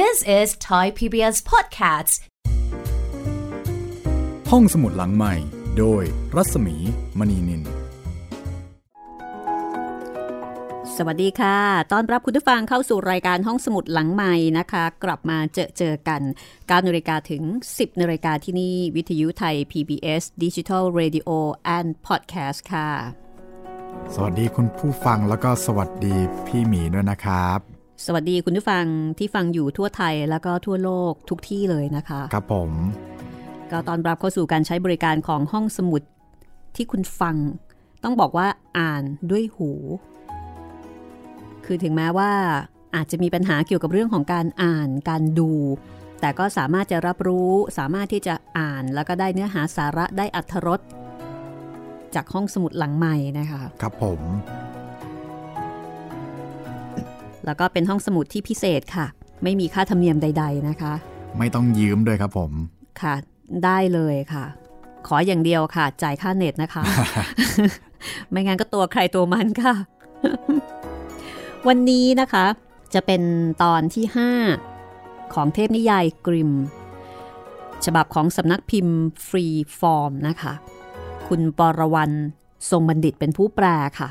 This is Thai PBS Podcasts ห้องสมุดหลังใหม่ โดยรัศมีมณีนิน สวัสดีค่ะต้อนรับคุณผู้ฟังเข้าสู่รายการห้องสมุดหลังใหม่นะคะ กลับมาเจอเจอกัน9นาฬิกาถึง 10นาฬิกาที่นี่ วิทยุไทย PBS Digital Radio and Podcast ค่ะ สวัสดีคุณผู้ฟังแล้วก็สวัสดีพี่หมีด้วยนะครับ สวัสดีคุณผู้ฟังที่ฟังอยู่ทั่วไทยแล้วก็ทั่วโลกทุกที่เลยนะคะ ครับผม ก็ตอนรับเข้าสู่การใช้บริการของห้องสมุดที่คุณฟัง ต้องบอกว่าอ่านด้วยหู คือถึงแม้ว่าอาจจะมีปัญหาเกี่ยวกับเรื่องของการอ่านการดู แต่ก็สามารถจะรับรู้ สามารถที่จะอ่านแล้วก็ได้เนื้อหาสาระได้อัธรสจากห้องสมุดหลังใหม่นะคะ ครับผม แล้วก็เป็นห้องสมุดที่พิเศษค่ะ ไม่มีค่าธรรมเนียมใด ๆนะคะ ไม่ต้องยืมด้วยครับผม ค่ะ ได้เลยค่ะ ขออย่างเดียวค่ะ จ่ายค่าเน็ตนะคะ ไม่งั้นก็ตัวใครตัวมันค่ะ วันนี้นะคะ จะเป็นตอนที่ 5 ของเทพนิยายกริม ฉบับของสำนักพิมพ์ฟรีฟอร์มนะคะ คุณปรวันทรงบัณฑิตเป็นผู้แปลค่ะ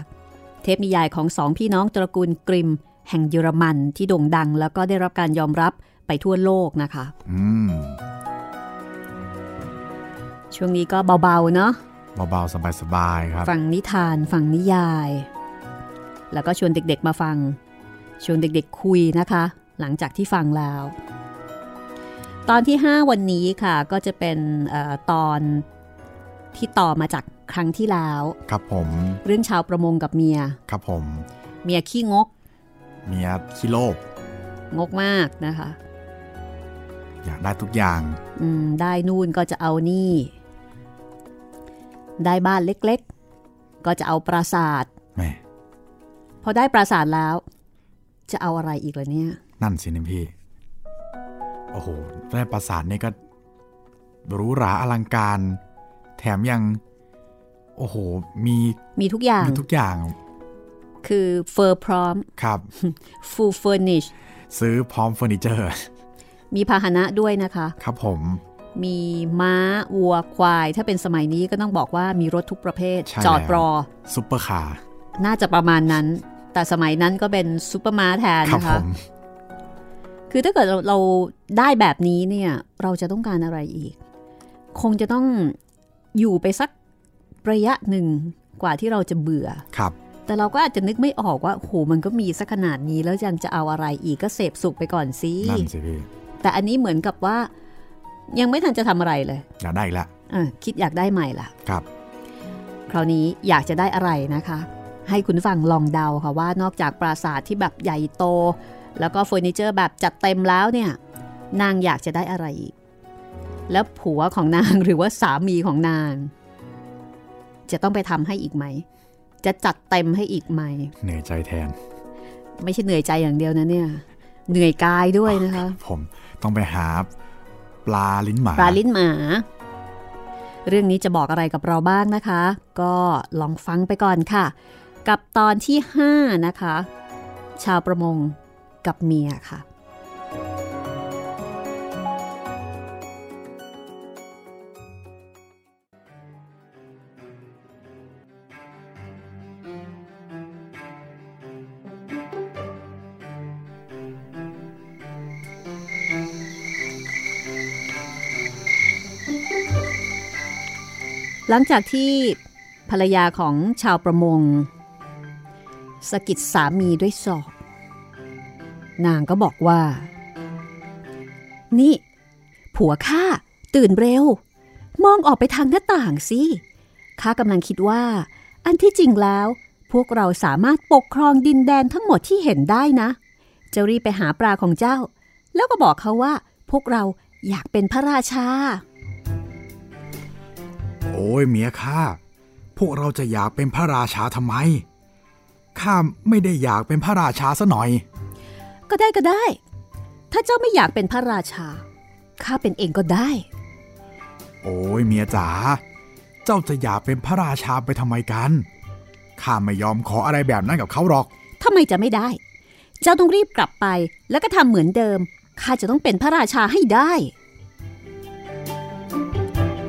เทพนิยายของสองพี่น้องตระกูลกริม แห่งเยอรมันที่โด่งดัง แล้วก็ได้รับการยอมรับไปทั่วโลกนะคะอืมช่วงนี้ก็เบาๆเนาะเบาๆ สบายๆ ครับ ฟังนิทาน ฟังนิยาย แล้วก็ชวนเด็กๆมาฟัง ชวนเด็กๆคุยนะคะ หลังจากที่ฟังแล้ว ตอนที่ 5 วันนี้ค่ะ ก็จะเป็นเออตอนที่ต่อมาจากครั้งที่แล้ว ครับผม เรื่องชาวประมงกับเมีย ครับผม เมียขี้งก เมียขี้โลภงกมากนะคะ อยากได้ทุกอย่าง อืม ได้นู่นก็จะเอานี่ ได้บ้านเล็กๆ ก็จะเอาปราสาทแม่พอได้ปราสาทแล้ว จะเอาอะไรอีกล่ะเนี่ย นั่นสินะพี่ โอ้โห ได้ปราสาทนี่ก็หรูหราอลังการ แถมยัง โอ้โห มี มีทุกอย่าง มีทุกอย่าง คือเฟอร์พร้อม ครับ full furnish ซื้อพร้อมเฟอร์นิเจอร์ มีพาหนะด้วยนะคะ ครับผม มีม้า วัว ควาย ถ้าเป็นสมัยนี้ก็ต้องบอกว่ามีรถทุกประเภทใช่จอดแล้วรอ ซุปเปอร์คาร์ น่าจะประมาณนั้น แต่สมัยนั้นก็เป็นซูเปอร์ม้าแทนครับผมนะคะคือถ้าเกิดเราเราได้แบบนี้เนี่ย เราจะต้องการอะไรอีก คงจะต้องอยู่ไปสักระยะหนึ่งกว่าที่เราจะเบื่อครับ แต่เราก็อาจจะนึกไม่ออกว่าโหมันก็มีสักขนาดนี้แล้วยังจะเอาอะไรอีกก็เสพสุขไปก่อนสินั่นสิพี่แต่อันนี้เหมือนกับว่า ยังไม่ทันจะทำอะไรเลย อยากได้อีกแล้วเออคิดอยากได้ใหม่ละครับ คราวนี้อยากจะได้อะไรนะคะ ให้คุณฟังลองเดาค่ะว่านอกจากปราสาทที่แบบใหญ่โต แล้วก็เฟอร์นิเจอร์แบบจัดเต็มแล้วเนี่ย นางอยากจะได้อะไรอีก แล้วผัวของนางหรือว่าสามีของนาง จะต้องไปทำให้อีกไหม จะจัดเต็มให้อีกไหม เหนื่อยใจแทน ไม่ใช่เหนื่อยใจอย่างเดียวนะเนี่ย เหนื่อยกายด้วยนะคะ ผมต้องไปหาปลาลิ้นหมา ปลาลิ้นหมา เรื่องนี้จะบอกอะไรกับเราบ้างนะคะ ก็ลองฟังไปก่อนค่ะ กับตอนที่ 5 นะคะ ชาวประมงกับเมียค่ะ หลังจากที่ภรรยาของชาวประมงสะกิดสามีด้วยศอกนางก็บอกว่า นี่ ผัวข้าตื่นเร็ว มองออกไปทางหน้าต่างสิข้ากำลังคิดว่า อันที่จริงแล้ว พวกเราสามารถปกครองดินแดนทั้งหมดที่เห็นได้นะ จะรีบไปหาปลาของเจ้า แล้วก็บอกเขาว่า พวกเราอยากเป็นพระราชา โอ้ยเมียข้าพวกเราจะอยากเป็นพระราชาทำไมข้าไม่ได้อยากเป็นพระราชาซะหน่อย ก็ได้ก็ได้ ถ้าเจ้าไม่อยากเป็นพระราชาข้าเป็นเองก็ได้ โอ้ยเมียจ๋าเจ้าจะอยากเป็นพระราชาไปทำไมกันข้าไม่ยอมขออะไรแบบนั้นกับเขาหรอกทำไมจะไม่ได้ เจ้าต้องรีบกลับไปแล้วก็ทำเหมือนเดิมข้าจะต้องเป็นพระราชาให้ได้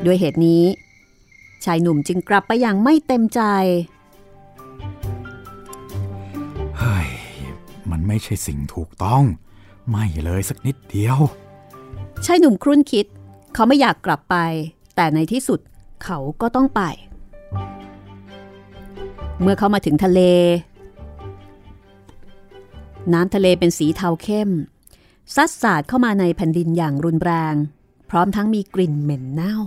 ด้วยเหตุนี้ ชายหนุ่มจึงกลับไปอย่างไม่เต็มใจ เฮ้ย มันไม่ใช่สิ่งถูกต้อง ไม่เลยสักนิดเดียว ชายหนุ่มครุ่นคิด เขาไม่อยากกลับไป แต่ในที่สุดเขาก็ต้องไป เมื่อเขามาถึงทะเล น้ำทะเลเป็นสีเทาเข้ม ซัดสาดเข้ามาในแผ่นดินอย่างรุนแรง พร้อมทั้งมีกลิ่นเหม็นเน่า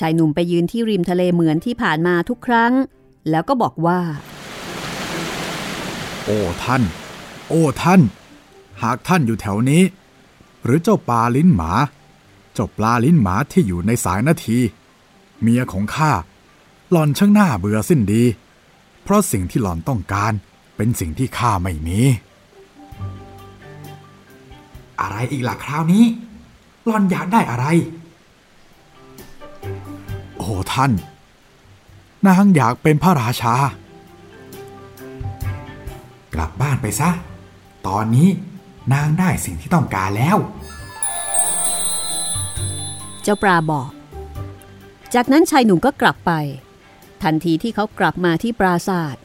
ชายหนุ่มไปยืนที่ริมทะเลเหมือนที่ผ่านมาทุกครั้ง แล้วก็บอกว่า โอ้ท่าน โอ้ท่าน หากท่านอยู่แถวนี้ หรือเจ้าปลาลิ้นหมา เจ้าปลาลิ้นหมาที่อยู่ในสายนาที เมียของข้าหล่อนช่างหน้าเบื่อสิ้นดี เพราะสิ่งที่หล่อนต้องการเป็นสิ่งที่ข้าไม่มีอะไรอีกล่ะคราวนี้ หล่อนอยากได้อะไร โอ้ท่าน นางอยากเป็นพระราชา กลับบ้านไปซะ ตอนนี้นางได้สิ่งที่ต้องการแล้ว เจ้าปลาบอก จากนั้นชายหนุ่มก็กลับไป ทันทีที่เขากลับมาที่ปราศาสตร์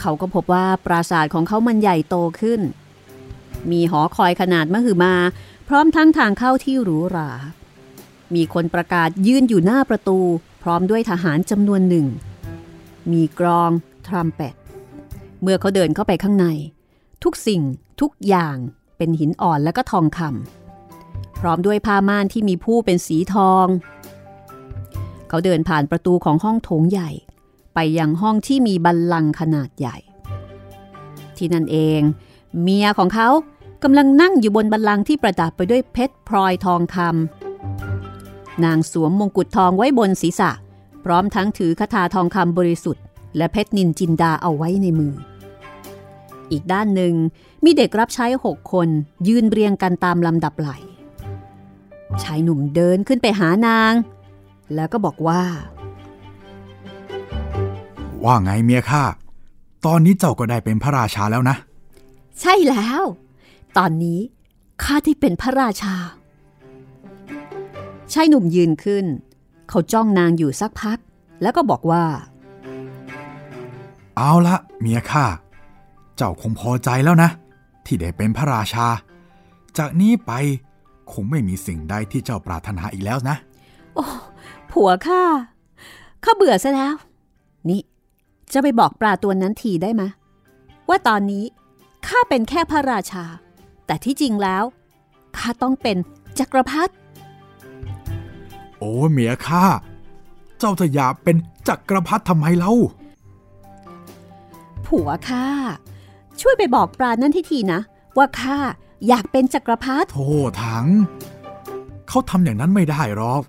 เขาก็พบว่าปราศาสตร์ของเขามันใหญ่โตขึ้น มีหอคอยขนาดมหึมา พร้อมทั้งทางเข้าที่หรูหรา มีคนประกาศยืนอยู่หน้าประตู พร้อมด้วยทหารจำนวนหนึ่ง มีกรองทรัมเป็ตเมื่อเขาเดินเข้าไปข้างใน ทุกสิ่งทุกอย่างเป็นหินอ่อนและก็ทองคำพร้อมด้วยผ้าม่านที่มีผู้เป็นสีทอง เขาเดินผ่านประตูของห้องโถงใหญ่ ไปยังห้องที่มีบัลลังขนาดใหญ่ ที่นั่นเอง เมียของเขากำลังนั่งอยู่บนบัลลังที่ประดับไปด้วยเพชรพลอยทองคำ นางสวมมงกุฎทองไว้บนศีรษะ พร้อมทั้งถือคาถาทองคำบริสุทธิ์ และเพชรนินจินดาเอาไว้ในมือ อีกด้านหนึ่งมีเด็กรับใช้หกคนยืนเรียงกันตามลำดับไหล ชายหนุ่มเดินขึ้นไปหานาง แล้วก็บอกว่า ว่าไงเมียข้าตอนนี้เจ้าก็ได้เป็นพระราชาแล้วนะ ใช่แล้ว ตอนนี้ข้าได้เป็นพระราชา ชายหนุ่มยืนขึ้น เขาจ้องนางอยู่สักพัก แล้วก็บอกว่า เอาละเมียข้า เจ้าคงพอใจแล้วนะ ที่ได้เป็นพระราชา จากนี้ไปคงไม่มีสิ่งใดที่เจ้าปรารถนาอีกแล้วนะ โอ้ผัวข้าข้าเบื่อซะแล้ว นี่ จะไปบอกปลาตัวนั้นทีได้ไหมว่าตอนนี้ข้าเป็นแค่พระราชา แต่ที่จริงแล้วข้าต้องเป็นจักรพรรดิ โอ้เมียข้า เจ้าจะอยากเป็นจักรพรรดิทำไมเล่า ผัวข้าช่วยไปบอกปลานั่นที่ทีนะ ว่าข้าอยากเป็นจักรพรรดิโธ่ถัง เขาทำอย่างนั้นไม่ได้หรอก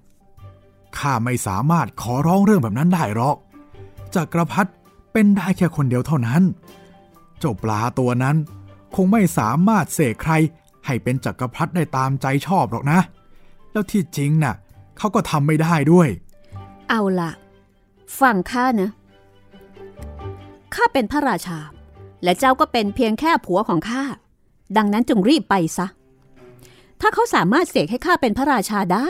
ข้าไม่สามารถขอร้องเรื่องแบบนั้นได้หรอก จักรพรรดิเป็นได้แค่คนเดียวเท่านั้น เจ้าปลาตัวนั้น คงไม่สามารถเสกใครให้เป็นจักรพรรดิได้ตามใจชอบหรอกนะ แล้วที่จริงน่ะ เขาก็ทำไม่ได้ด้วย เอาล่ะฟังข้านะข้าเป็นพระราชา และเจ้าก็เป็นเพียงแค่ผัวของข้าดังนั้นจงรีบไปซะ ถ้าเขาสามารถเสกให้ข้าเป็นพระราชาได้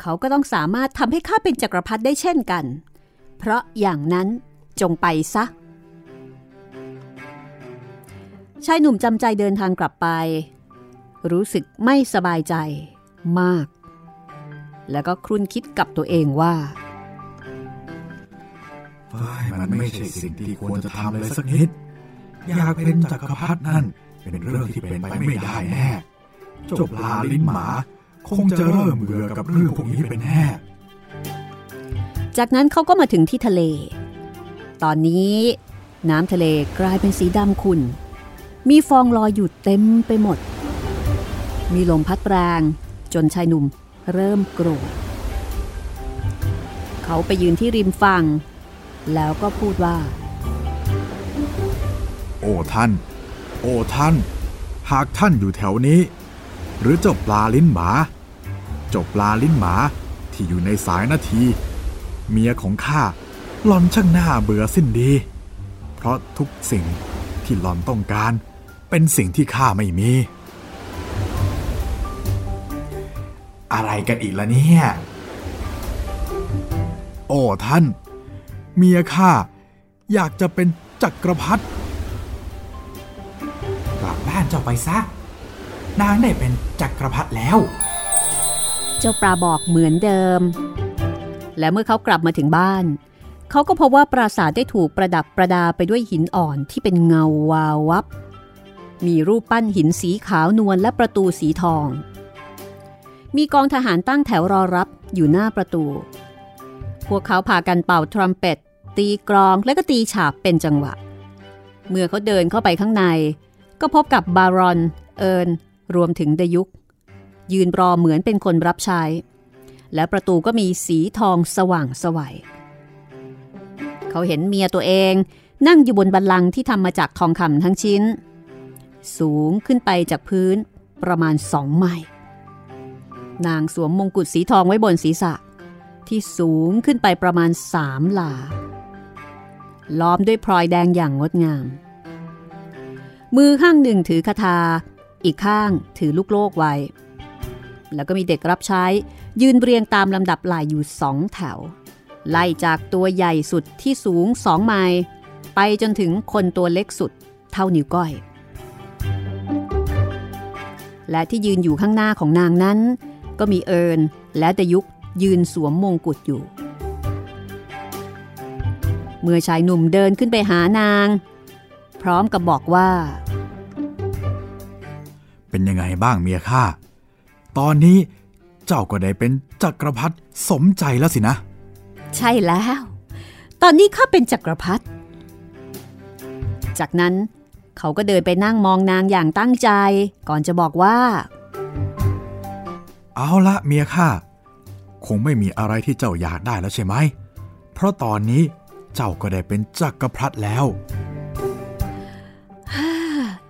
เขาก็ต้องสามารถทำให้ข้าเป็นจักรพรรดิได้เช่นกัน เพราะอย่างนั้นจงไปซะชายหนุ่มจำใจเดินทางกลับไป รู้สึกไม่สบายใจมาก แล้วก็ครุ่นคิดกับตัวเองว่ามันไม่ใช่สิ่งที่ควรจะทำเลยสักนิด อยากเป็นจักรพรรดินั่น เป็นเรื่องที่เป็นไปไม่ได้แน่เจ้าปลาลิ้นหมา คงจะเริ่มเบื่อกับเรื่องพวกนี้เป็นแน่ จากนั้นเขาก็มาถึงที่ทะเล ตอนนี้น้ำทะเลกลายเป็นสีดำขุ่น มีฟองลอยอยู่เต็มไปหมด มีลมพัดแรงจนชายหนุ่ม เริ่มโกรธ เขาไปยืนที่ริมฝั่ง แล้วก็พูดว่า โอ้ท่าน โอ้ท่าน หากท่านอยู่แถวนี้ หรือเจ้าปลาลิ้นหมา เจ้าปลาลิ้นหมาที่อยู่ในสายนาที เมียของข้าหลอนช่างหน้าเบื่อสิ้นดี เพราะทุกสิ่งที่หลอนต้องการ เป็นสิ่งที่ข้าไม่มี อะไรกันอีกล่ะเนี่ย โอ้ท่าน เมียข้าอยากจะเป็นจักรพรรดิกลับบ้านเจ้าไปซะ นางได้เป็นจักรพรรดิแล้ว เจ้าปลาบอกเหมือนเดิม และเมื่อเขากลับมาถึงบ้าน เขาก็พบว่าปราสาทได้ถูกประดับประดาไปด้วยหินอ่อนที่เป็นเงาวาววับ มีรูปปั้นหินสีขาวนวลและประตูสีทอง มีกองทหารตั้งแถวรอรับอยู่หน้าประตู พวกเขาพากันเป่าทรัมเป็ต ตีกรองและก็ตีฉาบเป็นจังหวะ เมื่อเขาเดินเข้าไปข้างใน ก็พบกับบารอน เอิร์นรวมถึงดยุก ยืนรอเหมือนเป็นคนรับใช้ และประตูก็มีสีทองสว่างสวัย เขาเห็นเมียตัวเองนั่งอยู่บนบันลังที่ทำมาจากทองคำทั้งชิ้น สูงขึ้นไปจากพื้นประมาณสองไมล์ นางสวมมงกุฎสีทองไว้บนศีรษะ ที่สูงขึ้นไปประมาณสามหลา ล้อมด้วยพลอยแดงอย่างงดงาม มือข้างหนึ่งถือคาถาอีกข้างถือลูกโลกไว้ แล้วก็มีเด็กรับใช้ยืนเรียงตามลำดับลายอยู่สองแถว ไล่จากตัวใหญ่สุดที่สูงสองไมล์ไปจนถึงคนตัวเล็กสุดเท่านิ้วก้อย และที่ยืนอยู่ข้างหน้าของนางนั้น ก็มีเอิญและดยุกยืนสวมมงกุฎอยู่ เมื่อชายหนุ่มเดินขึ้นไปหานาง พร้อมกับบอกว่า เป็นยังไงบ้างเมียข้าตอนนี้เจ้าก็ได้เป็นจักรพรรดิสมใจแล้วสินะ ใช่แล้ว ตอนนี้ข้าเป็นจักรพรรดิจากนั้นเขาก็เดินไปนั่งมองนางอย่างตั้งใจ ก่อนจะบอกว่า เอาละเมียข้าคงไม่มีอะไรที่เจ้าอยากได้แล้วใช่ไหม เพราะตอนนี้เจ้าก็ได้เป็นจักรพรรดิแล้ว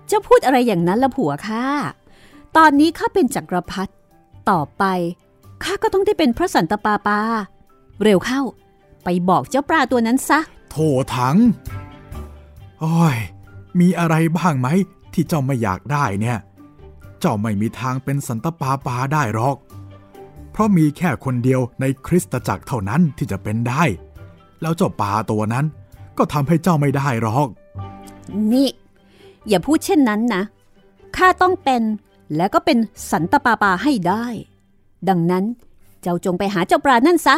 เจ้าพูดอะไรอย่างนั้นละผัวข้าตอนนี้ข้าเป็นจักรพรรดิต่อไปข้าก็ต้องได้เป็นพระสันตะปาปา เร็วเข้า ไปบอกเจ้าปลาตัวนั้นซะ โถถัง โอ้ย มีอะไรบ้างไหมที่เจ้าไม่อยากได้เนี่ย เจ้าไม่มีทางเป็นสันตะปาปาได้หรอก เพราะมีแค่คนเดียวในคริสตจักรเท่านั้นที่จะเป็นได้ แล้วเจ้าปลาตัวนั้นก็ทำให้เจ้าไม่ได้หรอก นี่ อย่าพูดเช่นนั้นนะข้าต้องเป็นและก็เป็นสันตะปาปาให้ได้ ดังนั้นเจ้าจงไปหาเจ้าปลานั่นซะ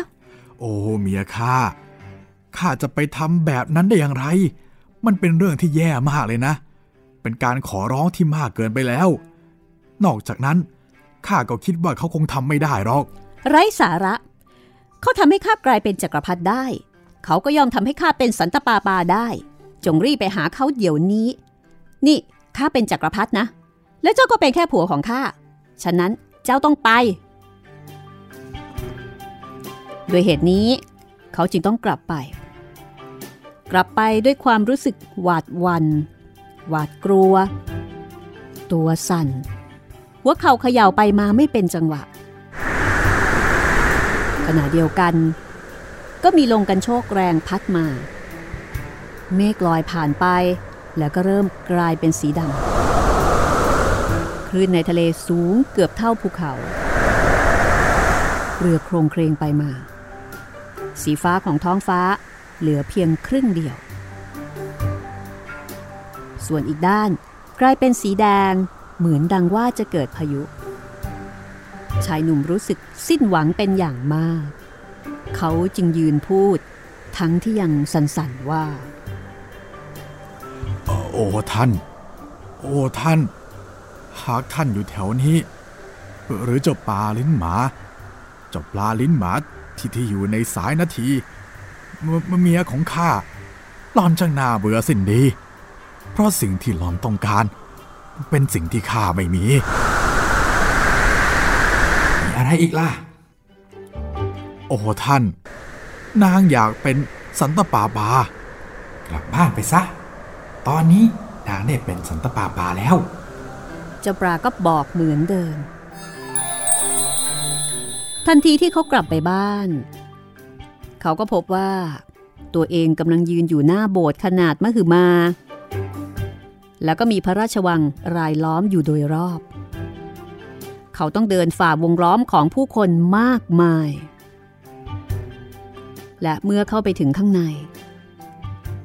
โอ้เมียข้าข้าจะไปทำแบบนั้นได้อย่างไร มันเป็นเรื่องที่แย่มากเลยนะ เป็นการขอร้องที่มากเกินไปแล้ว นอกจากนั้นข้าก็คิดว่าเขาคงทำไม่ได้หรอก ไร้สาระ เขาทำให้ข้ากลายเป็นจักรพรรดิได้ เขาก็ยอมทำให้ข้าเป็นสันตปาปาได้ จงรีบไปหาเขาเดี๋ยวนี้ นี่ข้าเป็นจักรพรรดินะ และเจ้าก็เป็นแค่ผัวของข้า ฉะนั้นเจ้าต้องไป ด้วยเหตุนี้ เขาจึงต้องกลับไป กลับไปด้วยความรู้สึกหวาดวัน หวาดกลัว ตัวสั่น หัวเข่าเขย่าไปมาไม่เป็นจังหวะ ขณะเดียวกัน ก็มีลมกันโชกแรงพัดมา เมฆลอยผ่านไป แล้วก็เริ่มกลายเป็นสีดำคลื่นในทะเลสูงเกือบเท่าภูเขา เรือโครงเครงไปมา สีฟ้าของท้องฟ้าเหลือเพียงครึ่งเดียว ส่วนอีกด้านกลายเป็นสีแดง เหมือนดังว่าจะเกิดพายุ ชายหนุ่มรู้สึกสิ้นหวังเป็นอย่างมาก เขาจึงยืนพูด ทั้งที่ยังสั่นๆว่า โอ้ท่าน โอ้ท่าน หากท่านอยู่แถวนี้ หรือเจ้าปลาลิ้นหมาเจ้าปลาลิ้นหมาที่ที่อยู่ในสายนาทีเมเมียของข้าหลอนช่างน่าเบื่อสิ้นดี เพราะสิ่งที่หลอนต้องการเเป็นสิ่งที่ข้าไม่มี มีอะไรอีกล่ะ โอ้ท่าน นางอยากเป็นสันตปาปากลับบ้านไปซะ ตอนนี้นางได้เป็นสันตปาปาแล้ว เจ้าปลาก็บอกเหมือนเดิม ทันทีที่เขากลับไปบ้าน เขาก็พบว่า ตัวเองกำลังยืนอยู่หน้าโบสถ์ขนาดมหึมา แล้วก็มีพระราชวังรายล้อมอยู่โดยรอบ เขาต้องเดินฝ่าวงล้อมของผู้คนมากมาย และเมื่อเข้าไปถึงข้างใน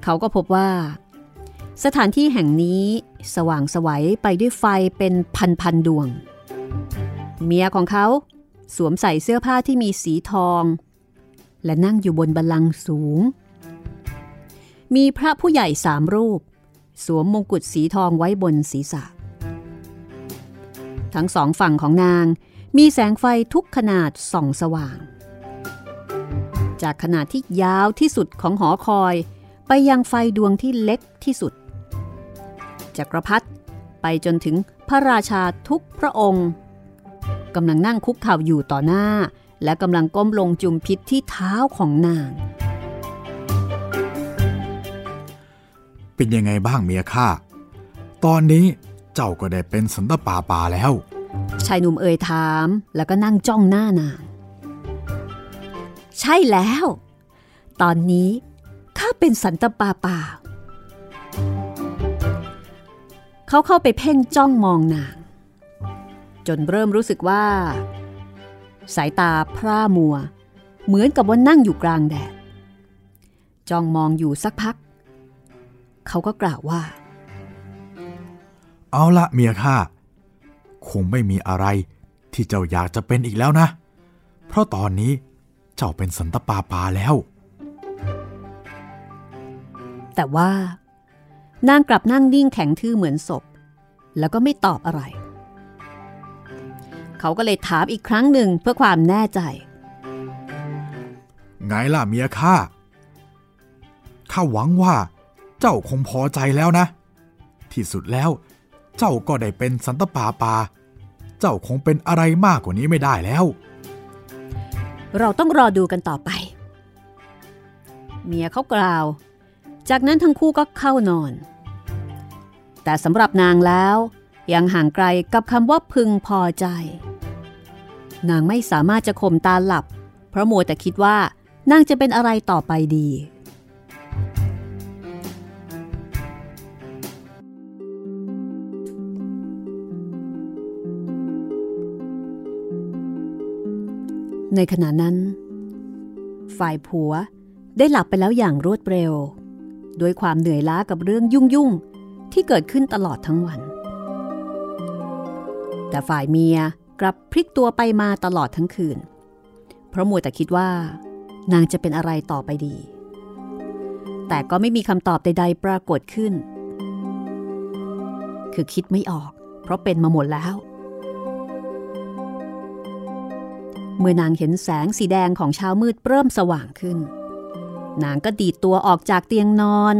เขาก็พบว่า สถานที่แห่งนี้สว่างสวัยไปด้วยไฟเป็นพันๆดวง เมียของเขาสวมใส่เสื้อผ้าที่มีสีทอง และนั่งอยู่บนบัลลังก์สูง มีพระผู้ใหญ่สามรูป สวมมงกุฎสีทองไว้บนศีรษะ ทั้งสองฝั่งของนางมีแสงไฟทุกขนาดส่องสว่าง จากขนาดที่ยาวที่สุดของหอคอย ไปยังไฟดวงที่เล็กที่สุด จักรพรรดิไปจนถึงพระราชาทุกพระองค์กำลังนั่งคุกเข่าอยู่ต่อหน้า และกำลังก้มลงจุมพิษที่เท้าของนาง เป็นยังไงบ้างเมียข้า ตอนนี้เจ้าก็ได้เป็นสันตปาปาแล้ว ชายหนุ่มเอ่ยถามแล้วก็นั่งจ้องหน้านางใช่แล้ว ตอนนี้ข้าเป็นสันตปาปา เขาเข้าไปเพ่งจ้องมองนาง จนเริ่มรู้สึกว่า สายตาพร่ามัว เหมือนกับว่านั่งอยู่กลางแดดจ้องมองอยู่สักพัก เขาก็กล่าวว่า เอาละเมียข้าคงไม่มีอะไรที่เจ้าอยากจะเป็นอีกแล้วนะ เพราะตอนนี้เจ้าเป็นสันตปาปาแล้ว แต่ว่านางกลับนั่งนิ่งแข็งทื่อเหมือนศพ แล้วก็ไม่ตอบอะไร เขาก็เลยถามอีกครั้งหนึ่งเพื่อความแน่ใจ ไงล่ะเมียข้าข้าหวังว่า เจ้าคงพอใจแล้วนะ ที่สุดแล้ว เจ้าก็ได้เป็นสันตปาปา เจ้าคงเป็นอะไรมากกว่านี้ไม่ได้แล้ว เราต้องรอดูกันต่อไป เมียเขากล่าว จากนั้นทั้งคู่ก็เข้านอน แต่สำหรับนางแล้วยังห่างไกลกับคำว่าพึงพอใจ นางไม่สามารถจะข่มตาหลับ เพราะมัวแต่คิดว่านางจะเป็นอะไรต่อไปดี ในขณะนั้น ฝ่ายผัวได้หลับไปแล้วอย่างรวดเร็ว ด้วยความเหนื่อยล้ากับเรื่องยุ่งๆที่เกิดขึ้นตลอดทั้งวัน แต่ฝ่ายเมียกลับพลิกตัวไปมาตลอดทั้งคืน เพราะมัวแต่คิดว่า นางจะเป็นอะไรต่อไปดี แต่ก็ไม่มีคำตอบใด ๆ ปรากฏขึ้น คือคิดไม่ออก เพราะเป็นมาหมดแล้ว เมื่อนางเห็นแสงสีแดงของเช้ามืดเริ่มสว่างขึ้น นางก็ดีดตัวออกจากเตียงนอน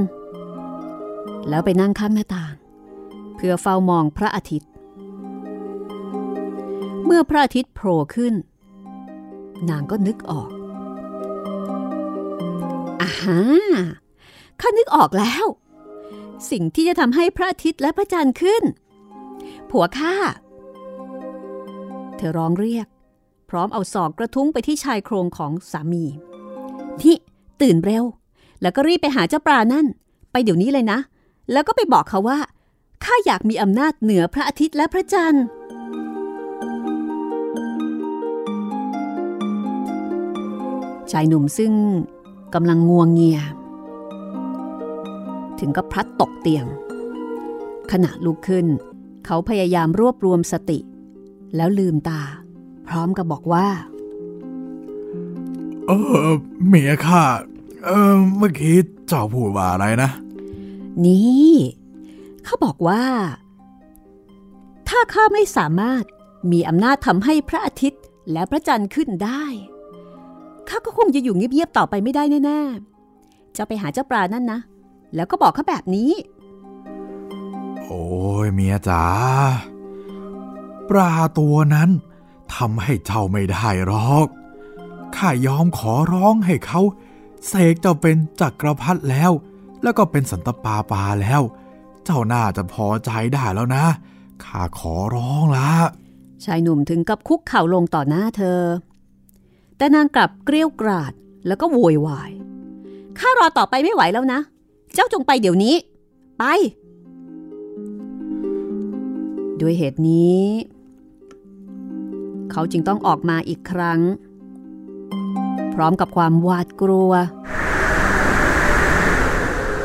แล้วไปนั่งข้างหน้าต่าง เพื่อเฝ้ามองพระอาทิตย์ เมื่อพระอาทิตย์โผล่ขึ้น นางก็นึกออกอาฮาข้านึกออกแล้ว สิ่งที่จะทำให้พระอาทิตย์และพระจันทร์ขึ้น ผัวข้า เธอร้องเรียก พร้อมเอาศอกกระทุ้งไปที่ชายโครงของสามีนี่ตื่นเร็ว แล้วก็รีบไปหาเจ้าปลานั่น ไปเดี๋ยวนี้เลยนะ แล้วก็ไปบอกเขาว่าข้าอยากมีอำนาจเหนือพระอาทิตย์และพระจันทร์ ชายหนุ่มซึ่งกำลังงวงเงีย ถึงกับพลัดตกเตียง ขณะลุกขึ้น เขาพยายามรวบรวมสติ แล้วลืมตา พร้อมกับบอกว่า เออเมียข้าเออเมื่อกี้เจ้าพูดว่าอะไรนะ นี่เขาบอกว่า ถ้าข้าไม่สามารถมีอำนาจทำให้พระอาทิตย์และพระจันทร์ขึ้นได้ข้าก็คงจะอยู่เงียบๆต่อไปไม่ได้แน่ๆจะไปหาเจ้าปลานั่นนะ แล้วก็บอกเขาแบบนี้ โอ้ยเมียจ๋าปลาตัวนั้น ทำให้เจ้าไม่ได้หรอก ข้ายอมขอร้องให้เขาเสกเจ้าเป็นจักรพรรดิแล้ว แล้วก็เป็นสันตปาปาแล้ว เจ้าน่าจะพอใจได้แล้วนะ ข้าขอร้องละ ชายหนุ่มถึงกับคุกเข่าลงต่อหน้าเธอ แต่นางกลับเกรี้ยวกราดแล้วก็โวยวาย ข้ารอต่อไปไม่ไหวแล้วนะ เจ้าจงไปเดี๋ยวนี้ ไป ด้วยเหตุนี้ เขาจึงต้องออกมาอีกครั้ง พร้อมกับความหวาดกลัว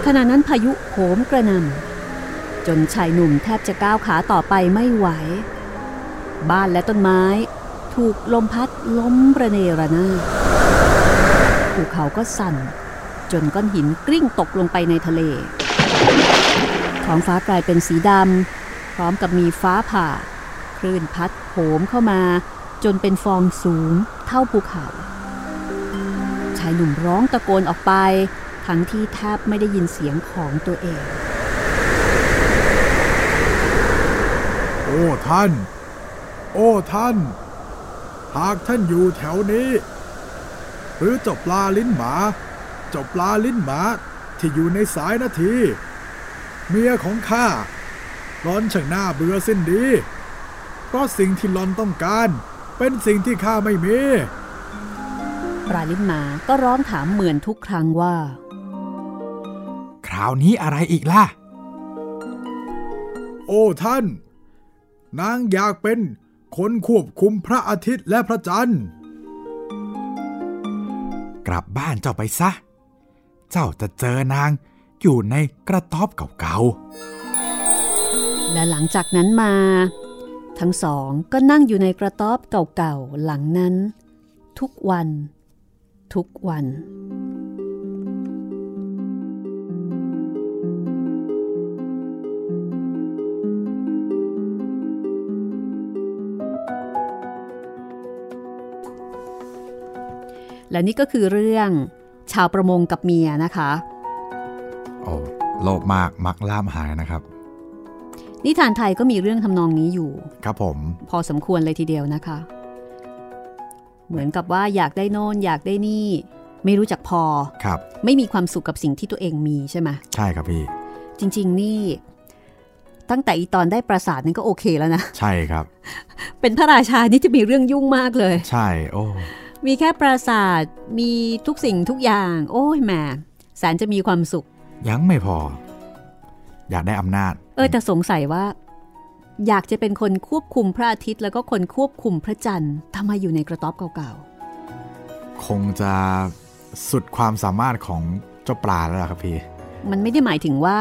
ขณะนั้นพายุโหมกระหน่ำจนชายหนุ่มแทบจะก้าวขาต่อไปไม่ไหว บ้านและต้นไม้ถูกลมพัดล้มระเนระนาดภูเขาก็สั่น จนก้อนหินกลิ้งตกลงไปในทะเล ท้องฟ้ากลายเป็นสีดำพร้อมกับมีฟ้าผ่า คลื่นพัดโหมเข้ามา จนเป็นฟองสูงเท่าภูเขา ชายหนุ่มร้องตะโกนออกไป ทั้งที่แทบไม่ได้ยินเสียงของตัวเอง โอ้ท่าน โอ้ท่าน หากท่านอยู่แถวนี้ หรือเจบปลาลิ้นหมาเจบปลาลิ้นหมาที่อยู่ในสายนาที เมียของข้าร้อนช่างหน้าเบื่อสิ้นดี เพราะสิ่งที่หลอนต้องการ เป็นสิ่งที่ข้าไม่มีปลาลิ้นหมาก็ร้องถามเหมือนทุกครั้งว่า คราวนี้อะไรอีกล่ะ โอ้ท่าน นางอยากเป็นคนควบคุมพระอาทิตย์และพระจันทร์ กลับบ้านเจ้าไปซะ เจ้าจะเจอนางอยู่ในกระต๊อบเก่าและหลังจากนั้นมา ทั้งสองก็นั่งอยู่ในกระต๊อบเก่าๆหลังนั้น ทุกวัน ทุกวัน และนี่ก็คือเรื่องชาวประมงกับเมียนะคะ โอ้โลภมากมักล่ามหายนะครับ นิทานไทยก็มีเรื่องทำนองนี้อยู่ ครับผม พอสมควรเลยทีเดียวนะคะ เหมือนกับว่าอยากได้โน่นอยากได้นี่ ไม่รู้จักพอครับ ไม่มีความสุขกับสิ่งที่ตัวเองมีใช่ไหมใช่ครับพี่ จริง ๆ นี่ ตั้งแต่อีตอนได้ปราสาทนั่นก็โอเคแล้วนะใช่ครับ เป็นพระราชานี่จะมีเรื่องยุ่งมากเลย ใช่ โอ้มีแค่ปราสาทมีทุกสิ่งทุกอย่าง โอ้ยแหมแสนจะมีความสุข ยังไม่พอ อยากได้อำนาจ เออแต่สงสัยว่า อยากจะเป็นคนควบคุมพระอาทิตย์ แล้วก็คนควบคุมพระจันทร์ทำไมอยู่ในกระต๊อบเก่าคงจะสุดความสามารถของเจ้าปลาแล้วล่ะครับพี่ๆมันไม่ได้หมายถึงว่า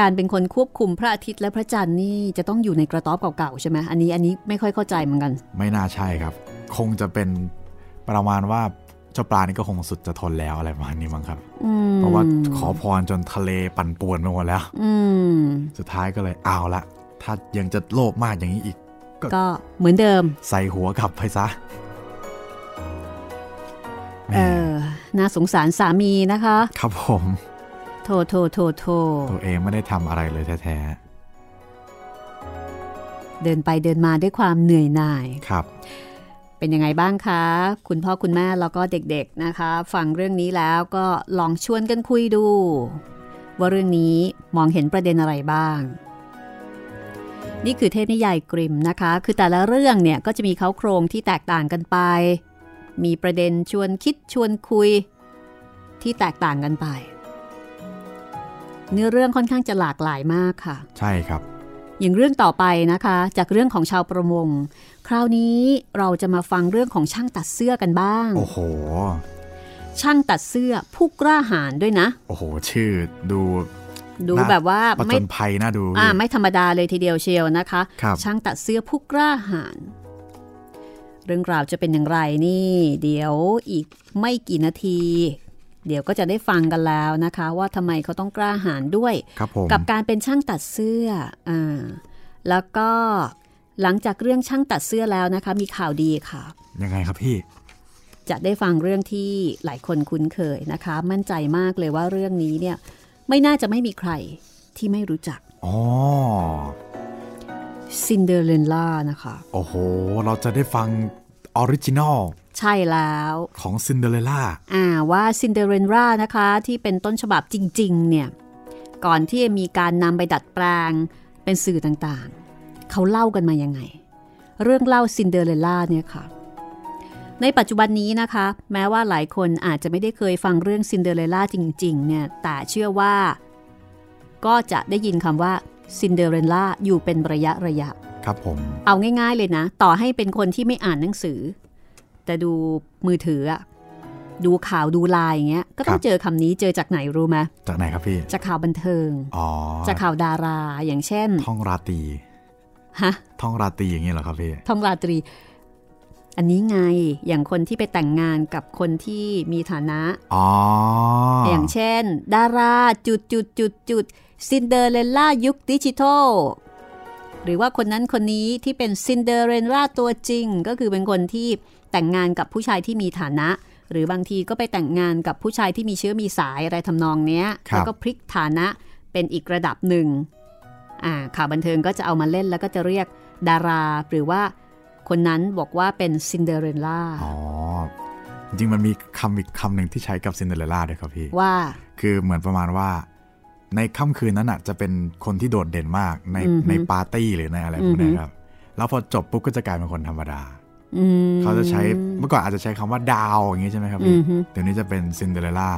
การเป็นคนควบคุมพระอาทิตย์และพระจันทร์นี่จะต้องอยู่ในกระต๊อบเก่าๆใช่ไหมอันนี้อันนี้ไม่ค่อยเข้าใจเหมือนกัน ไม่น่าใช่ครับ คงจะเป็นประมาณว่า เจ้าปลานี่ก็คงสุดจะทนแล้วอะไรประมาณนี้มั้งครับอืมเพราะว่าขอพรจนทะเลปั่นป่วนไปหมดแล้วอืมสุดท้ายก็เลยเอาละ ถ้ายังจะโลภมากอย่างนี้อีก ก็เหมือนเดิม ใส่หัวกลับไปซะแหเอม่อน่าสงสารสามีนะคะ ครับผม โทโทโทโทตัวเองไม่ได้ทำอะไรเลยแท้เดินไปเดินมาด้วยความเหนื่อยหน่ายๆครับ เป็นยังไงบ้างคะ คุณพ่อคุณแม่แล้วก็เด็กๆนะคะ ฟังเรื่องนี้แล้วก็ลองชวนกันคุยดู ว่าเรื่องนี้มองเห็นประเด็นอะไรบ้าง นี่คือเทพนิยายกริมนะคะ คือแต่ละเรื่องเนี่ยก็จะมีเขาโครงที่แตกต่างกันไป มีประเด็นชวนคิดชวนคุย ที่แตกต่างกันไป เนื้อเรื่องค่อนข้างจะหลากหลายมากค่ะ ใช่ครับอย่างเรื่องต่อไปนะคะ จากเรื่องของชาวประมงค ราวนี้เราจะมาฟังเรื่องของช่างตัดเสื้อกันบ้าง โอ้โห ช่างตัดเสื้อผู้กล้าหาญด้วยนะ โอ้โห ชื่อดูดูน่าแบบว่าประจไม่นภัยน่าดูอ่าไม่ธรรมดาเลยทีเดียวเชียวนะคะครับช่างตัดเสื้อผู้กล้าหาญเรื่องราวจะเป็นอย่างไรนี่ เดี๋ยวอีกไม่กี่นาที เดี๋ยวก็จะได้ฟังกันแล้วนะคะ ว่าทำไมเขาต้องกล้าหาญด้วยครับผมกับการเป็นช่างตัดเสื้ออ่าแล้วก็ หลังจากเรื่องช่างตัดเสื้อแล้วนะคะ มีข่าวดีค่ะ ยังไงครับพี่ จะได้ฟังเรื่องที่หลายคนคุ้นเคยนะคะ มั่นใจมากเลยว่าเรื่องนี้เนี่ยไม่น่าจะไม่มีใครที่ไม่รู้จักอ๋อซินเดอเรลล่านะคะ โอ้โห เราจะได้ฟัง originalใช่แล้วของซินเดอเรลล่าอ่าว่าซินเดอเรลล่านะคะที่เป็นต้นฉบับจริง ๆ เนี่ย ก่อนที่จะมีการนำไปดัดแปลงเป็นสื่อต่างๆ เขาเล่ากันมายังไง เรื่องเล่าซินเดอเรลล่าเนี่ยค่ะ ในปัจจุบันนี้นะคะ แม้ว่าหลายคนอาจจะไม่ได้เคยฟังเรื่องซินเดอเรลล่าจริง ๆ เนี่ย แต่เชื่อว่า ก็จะได้ยินคำว่าซินเดอเรลล่าอยู่เป็นระยะระยะ ครับผม เอาง่ายๆเลยนะ ต่อให้เป็นคนที่ไม่อ่านหนังสือ แต่ดูมือถืออะดูข่าวดูไลน์อย่างเงี้ย ก็ต้องเจอคำนี้เจอจากไหนรู้ไหมจากไหนครับพี่ จากข่าวบันเทิงอ๋อจากข่าวดาราอย่างเช่น ท่องราตรี ฮะท่องราตรีอย่างนี้เหรอครับพี่ท่องราตรี อันนี้ไงอย่างคนที่ไปแต่งงานกับคนที่มีฐานะอ๋ออย่างเช่น ดาราจุดจุดจุดจุดซินเดอเรลล่ายุคดิจิทัลหรือว่าคนนั้นคนนี้ที่เป็นซินเดอเรลล่าตัวจริง ก็คือเป็นคนที่แต่งงานกับผู้ชายที่มีฐานะ หรือบางทีก็ไปแต่งงานกับผู้ชายที่มีเชื้อมีสายอะไรทำนองเนี้ยครับแล้วก็พลิกฐานะเป็นอีกระดับหนึ่งอ่า ข่าวบันเทิงก็จะเอามาเล่นแล้วก็จะเรียกดารา หรือว่าคนนั้นบอกว่าเป็นซินเดอเรลล่าอ๋อจริงๆมันมีคำอีกคำหนึ่งที่ใช้กับซินเดอเรลล่าด้วยครับพี่ ว่า คือเหมือนประมาณว่า ในค่ำคืนนั้นอะจะเป็นคนที่โดดเด่นมากในอือฮึในปาร์ตี้หรือในอะไรพวกอือฮึนี้ครับ แล้วพอจบปุ๊บก็จะกลายเป็นคนธรรมดาอืมเขาจะใช้เมื่อก่อนอาจจะใช้คำว่าดาวอย่างนี้ใช่ไหมครับอืพี่อฮึเดี๋ยวนี้จะเป็นซินเดอเรลล่า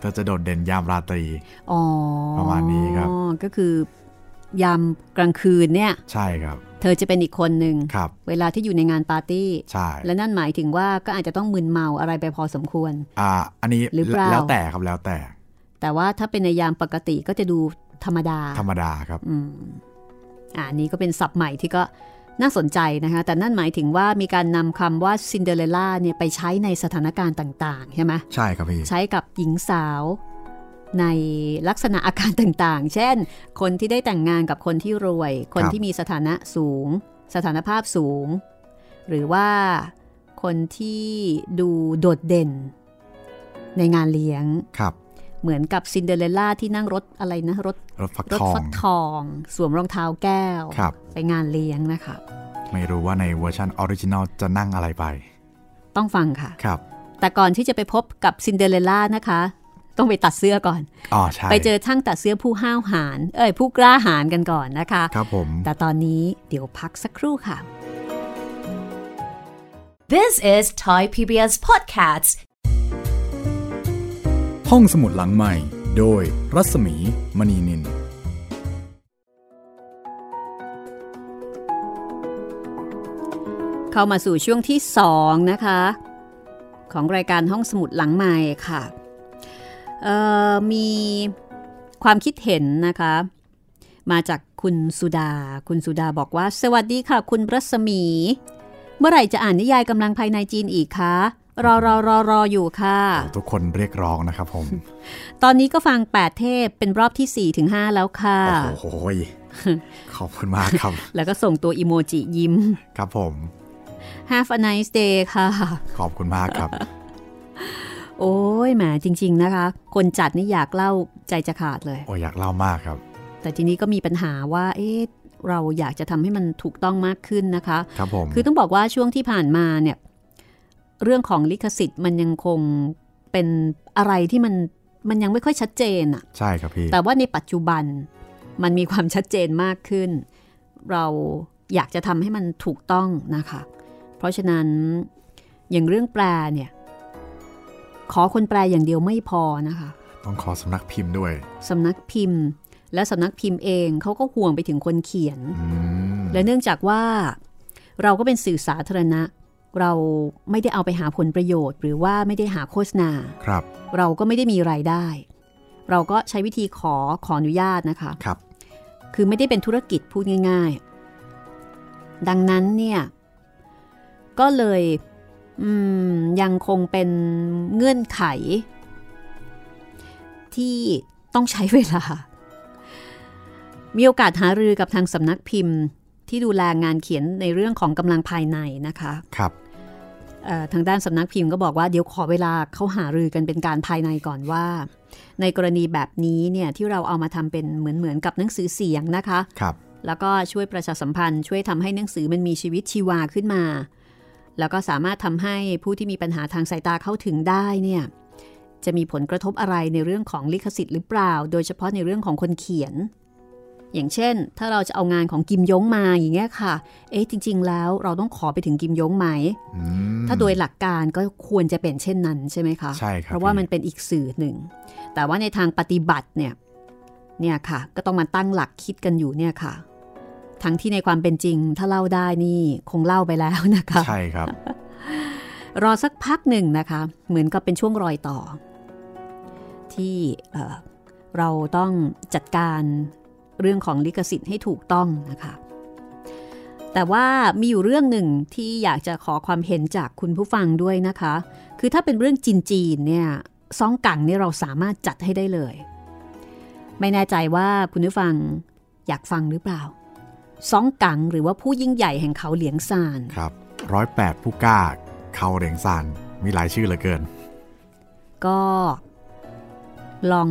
เธอจะโดดเด่นยามราตรีอ๋อประมาณนี้ครับก็คือ ยามกลางคืนเนี่ย ใช่ครับ เธอจะเป็นอีกคนหนึ่งครับเวลาที่อยู่ในงานปาร์ตี้ ใช่ และนั่นหมายถึงว่าก็อาจจะต้องมึนเมาอะไรไปพอสมควร อ่า อันนี้หรือเปล่าแล้วแต่ครับแล้วแต่ แต่ว่าถ้าเป็นในยามปกติก็จะดูธรรมดา ธรรมดาครับ อืมอ่านี่ก็เป็นศัพท์ใหม่ที่ก็น่าสนใจนะคะ แต่นั่นหมายถึงว่ามีการนำคำว่าซินเดอเรลล่าเนี่ยไปใช้ในสถานการณ์ต่าง ๆ ใช่ไหมใช่ครับพี่ ใช้กับหญิงสาว ในลักษณะอาการต่างๆ เช่น คนที่ได้แต่งงานกับคนที่รวย คนครับที่มีสถานะสูง สถานภาพสูง หรือว่าคนที่ดูโดดเด่น ในงานเลี้ยงครับเหมือนกับซินเดอเรลล่าที่นั่งรถอะไรนะรถรถฟักรถทองฟักทอง สวมรองเท้าแก้วครับไปงานเลี้ยงนะคะ ไม่รู้ว่าในเวอร์ชัน original จะนั่งอะไรไป ต้องฟังค่ะครับ แต่ก่อนที่จะไปพบกับซินเดอเรลล่านะคะ ต้องไปตัดเสื้อก่อนอ๋อใช่ไปเจอช่างตัดเสื้อผู้ห้าวหาญเอ้ยผู้กล้าหาญกันก่อนนะคะครับผมแต่ตอนนี้เดี๋ยวพักสักครู่ค่ะ This is Thai PBS Podcasts. ห้องสมุดหลังใหม่ โดยรัศมีมณีนินเข้ามาสู่ช่วงที่ 2 นะคะ ของรายการห้องสมุดหลังใหม่ค่ะเอ่อ มีความคิดเห็นนะคะ มาจากคุณสุดา คุณสุดาบอกว่า สวัสดีค่ะ คุณรัศมี เมื่อไหร่จะอ่านนิยายกำลังภายในจีนอีกคะรอรอรอรออยู่ค่ะ ทุกคนเรียกร้องนะครับผม ตอนนี้ก็ฟัง 8 เทพเป็นรอบที่ 4 ถึง 5 แล้วค่ะ โอ้โหยขอบคุณมากครับ แล้วก็ส่งตัวอีโมจิยิ้ม ครับผม Have a nice day ค่ะ ขอบคุณมากครับ โอ้ยแหมจริง ๆนะคะ คนจัดนี่อยากเล่าใจจะขาดเลย โอ้ยอยากเล่ามากครับ แต่ทีนี้ก็มีปัญหาว่าเอ๊ะเราอยากจะทำให้มันถูกต้องมากขึ้นนะคะ ครับผม คือต้องบอกว่าช่วงที่ผ่านมาเนี่ยเรื่องของลิขสิทธิ์มันยังคงเป็นอะไรที่มันมันยังไม่ค่อยชัดเจนอะใช่ครับพี่ แต่ว่าในปัจจุบันมันมีความชัดเจนมากขึ้น เราอยากจะทำให้มันถูกต้องนะคะ เพราะฉะนั้นอย่างเรื่องแปลเนี่ย ขอคนแปลอย่างเดียวไม่พอนะคะ ต้องขอสำนักพิมพ์ด้วยสำนักพิมพ์ และสำนักพิมพ์เองเขาก็ห่วงไปถึงคนเขียนอืมและเนื่องจากว่า เราก็เป็นสื่อสาธารณะ เราไม่ได้เอาไปหาผลประโยชน์ หรือว่าไม่ได้หาโฆษณาครับ เราก็ไม่ได้มีรายได้ เราก็ใช้วิธีขอขออนุญาตนะคะครับ คือไม่ได้เป็นธุรกิจพูดง่าย ๆ ดังนั้นเนี่ยก็เลยอืม ยังคงเป็นเงื่อนไข ที่ต้องใช้เวลา มีโอกาสหารือกับทางสำนักพิมพ์ ที่ดูแลงานเขียนในเรื่องของกำลังภายในนะคะ ครับเอ่อทางด้านสำนักพิมพ์ก็บอกว่าเดี๋ยวขอเวลาเขาหารือกันเป็นการภายในก่อนว่า ในกรณีแบบนี้เนี่ยที่เราเอามาทำเป็นเหมือนเหมือนกับหนังสือเสียงนะคะ ครับ แล้วก็ช่วยประชาสัมพันธ์ ช่วยทำให้หนังสือมันมีชีวิตชีวาขึ้นมา แล้วก็สามารถทำให้ผู้ที่มีปัญหาทางสายตาเข้าถึงได้เนี่ยจะมีผลกระทบอะไรในเรื่องของลิขสิทธิ์หรือเปล่า โดยเฉพาะในเรื่องของคนเขียน อย่างเช่น ถ้าเราจะเอางานของกิมยงมาอย่างเงี้ยค่ะ เอ๊ะจริง ๆ แล้วเราต้องขอไปถึงกิมยงไหมอืมถ้าโดยหลักการก็ควรจะเป็นเช่นนั้นใช่ไหมคะใช่ครับเพราะว่าพี่มันเป็นอีกสื่อหนึ่ง แต่ว่าในทางปฏิบัติเนี่ยเนี่ยค่ะ ก็ต้องมาตั้งหลักคิดกันอยู่เนี่ยค่ะ ทั้งที่ในความเป็นจริง ถ้าเล่าได้นี่คงเล่าไปแล้วนะคะ ใช่ครับ รอสักพักหนึ่งนะคะ เหมือนกับเป็นช่วงรอยต่อ ที่เอ่อเราต้องจัดการเรื่องของลิขสิทธิ์ให้ถูกต้องนะคะ แต่ว่ามีอยู่เรื่องหนึ่งที่อยากจะขอความเห็นจากคุณผู้ฟังด้วยนะคะ คือถ้าเป็นเรื่องจีนๆเนี่ยซองกังเนี่ยเราสามารถจัดให้ได้เลย ไม่แน่ใจว่าคุณผู้ฟังอยากฟังหรือเปล่า ซองกังหรือว่าผู้ยิ่งใหญ่แห่งเขาเหลียงซานครับร้อยแปดผู้กล้าเขาเหรียงซานมีหลายชื่อเหลือเกิน ก็ลอง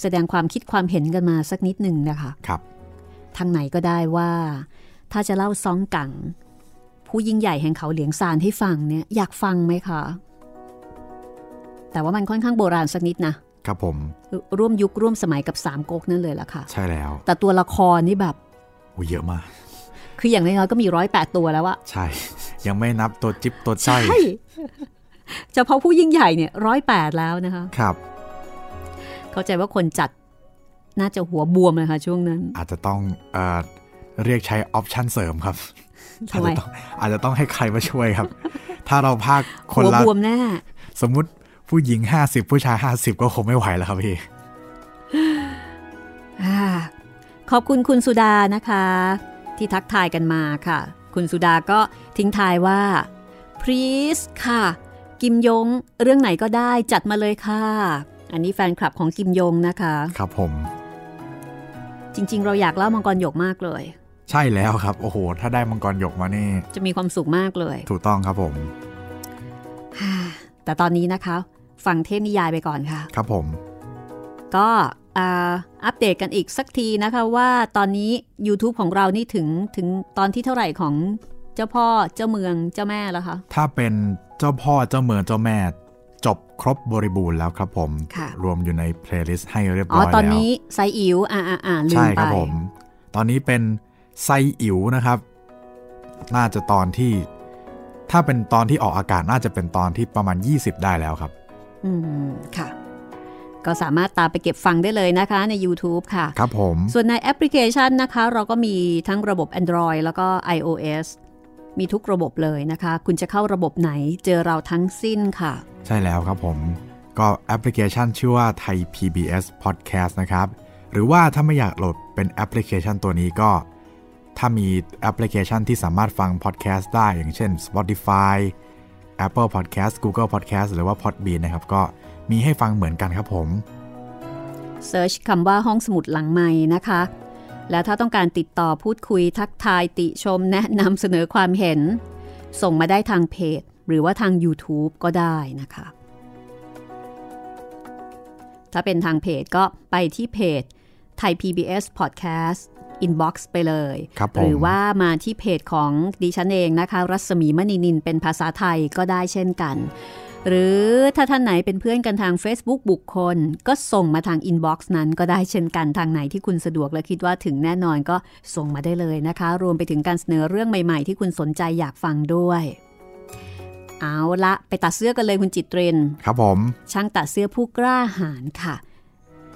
แสดงความคิดความเห็นกันมาสักนิดหนึ่งนะคะครับทางไหนก็ได้ว่า ถ้าจะเล่าซองกัง ผู้ยิ่งใหญ่แห่งเขาเหลียงซานให้ฟังเนี่ยอยากฟังไหมคะ แต่ว่ามันค่อนข้างโบราณสักนิดนะครับผม ร่วมยุคร่วมสมัยกับสามก๊กนั่นเลยล่ะค่ะ ใช่แล้ว แต่ตัวละครนี่แบบโอ้ เยอะมาก คืออย่างน้อยๆก็มีร้อยแปดตัวแล้วอะใช่ ยังไม่นับตัวจิ๊บตัวจ้อยเฉพาะผู้ยิ่งใหญ่เนี่ยร้อยแปดแล้วนะคะครับ เข้าใจว่าคนจัดน่าจะหัวบวมเลยค่ะช่วงนั้น อาจจะต้องเอ่อเรียกใช้ option เสริมครับทำไมอาจจะต้องอาจจะต้องให้ใครมาช่วยครับ ถ้าเราพากคนหัวละบวมแน่สมมุติผู้หญิง 50 ผู้ชาย 50 ก็คงไม่ไหวแล้วครับพี่อ่า ขอบคุณคุณสุดานะคะ ที่ทักทายกันมาค่ะ คุณสุดาก็ทิ้งทายว่า please ค่ะ กิมยง เรื่องไหนก็ได้จัดมาเลยค่ะ อันนี้แฟนคลับของกิมยงนะคะ ครับผม จริง ๆ เราอยากเล่ามังกรหยกมากเลย ใช่แล้วครับ โอ้โห ถ้าได้มังกรหยกมานี่ จะมีความสุขมากเลย ถูกต้องครับผม แต่ตอนนี้นะคะ ฟังเทพนิยายไปก่อนค่ะ ครับผม ก็ อ่าอัปเดตกันอีกสักทีนะคะว่าตอนนี้ YouTube ของเรานี่ถึงถึงตอนที่เท่าไหร่ของเจ้าพ่อเจ้าเมืองเจ้าแม่แล้วคะ ถ้าเป็นเจ้าพ่อเจ้าเมืองเจ้าแม่ จบครบบริบูรณ์แล้วครับผมค่ะรวมอยู่ใน playlist ให้เรียบอ๋ร้ออยแล้วตอนนี้ไซอิ๋วอ่าอ่าอ่าลืใช่มคไปรับผม ตอนนี้เป็นไซอิ๋วนะครับ น่าจะตอนที่ ถ้าเป็นตอนที่ออกอากาศน่าจะเป็นตอนที่ประมาณ 20 ได้แล้วครับ อืม ค่ะ ก็สามารถตามไปเก็บฟังได้เลยนะคะใน YouTube ค่ะ ครับผม ส่วนในแอปพลิเคชันนะคะ เราก็มีทั้งระบบ Android แล้วก็ iOS มีทุกระบบเลยนะคะ คุณจะเข้าระบบไหนเจอเราทั้งสิ้นค่ะ ใช่แล้วครับผม ก็แอปพลิเคชันชื่อว่าไทย PBS Podcast นะครับ หรือว่าถ้าไม่อยากโหลดเป็นแอปพลิเคชันตัวนี้ก็ ถ้ามีแอปพลิเคชันที่สามารถฟัง podcast ได้อย่างเช่น Spotify Apple Podcast Google Podcast หรือว่า Podbean นะครับก็ มีให้ฟังเหมือนกันครับผมเซิร์ชคำว่าห้องสมุดหลังไม้นะคะ แล้วถ้าต้องการติดต่อพูดคุยทักทายติชมแนะนำเสนอความเห็น ส่งมาได้ทางเพจ หรือว่าทาง YouTube ก็ได้นะคะ ถ้าเป็นทางเพจก็ไปที่เพจไทย PBS Podcast Inbox ไปเลยครับผมหรือว่ามาที่เพจของดิฉันเองนะคะ รัศมีมณีนินเป็นภาษาไทยก็ได้เช่นกัน หรือถ้าท่านไหนเป็นเพื่อนกันทาง Facebook บุคคล ก็ส่งมาทาง inbox นั้นก็ได้เช่นกันทางไหนที่คุณสะดวกและคิดว่าถึงแน่นอนก็ส่งมาได้เลยนะคะ รวมไปถึงการเสนอเรื่องใหม่ ๆ ที่คุณสนใจอยากฟังด้วย เอาละไปตัดเสื้อกันเลยคุณจิตเรนครับผมช่างตัดเสื้อผู้กล้าหาญค่ะ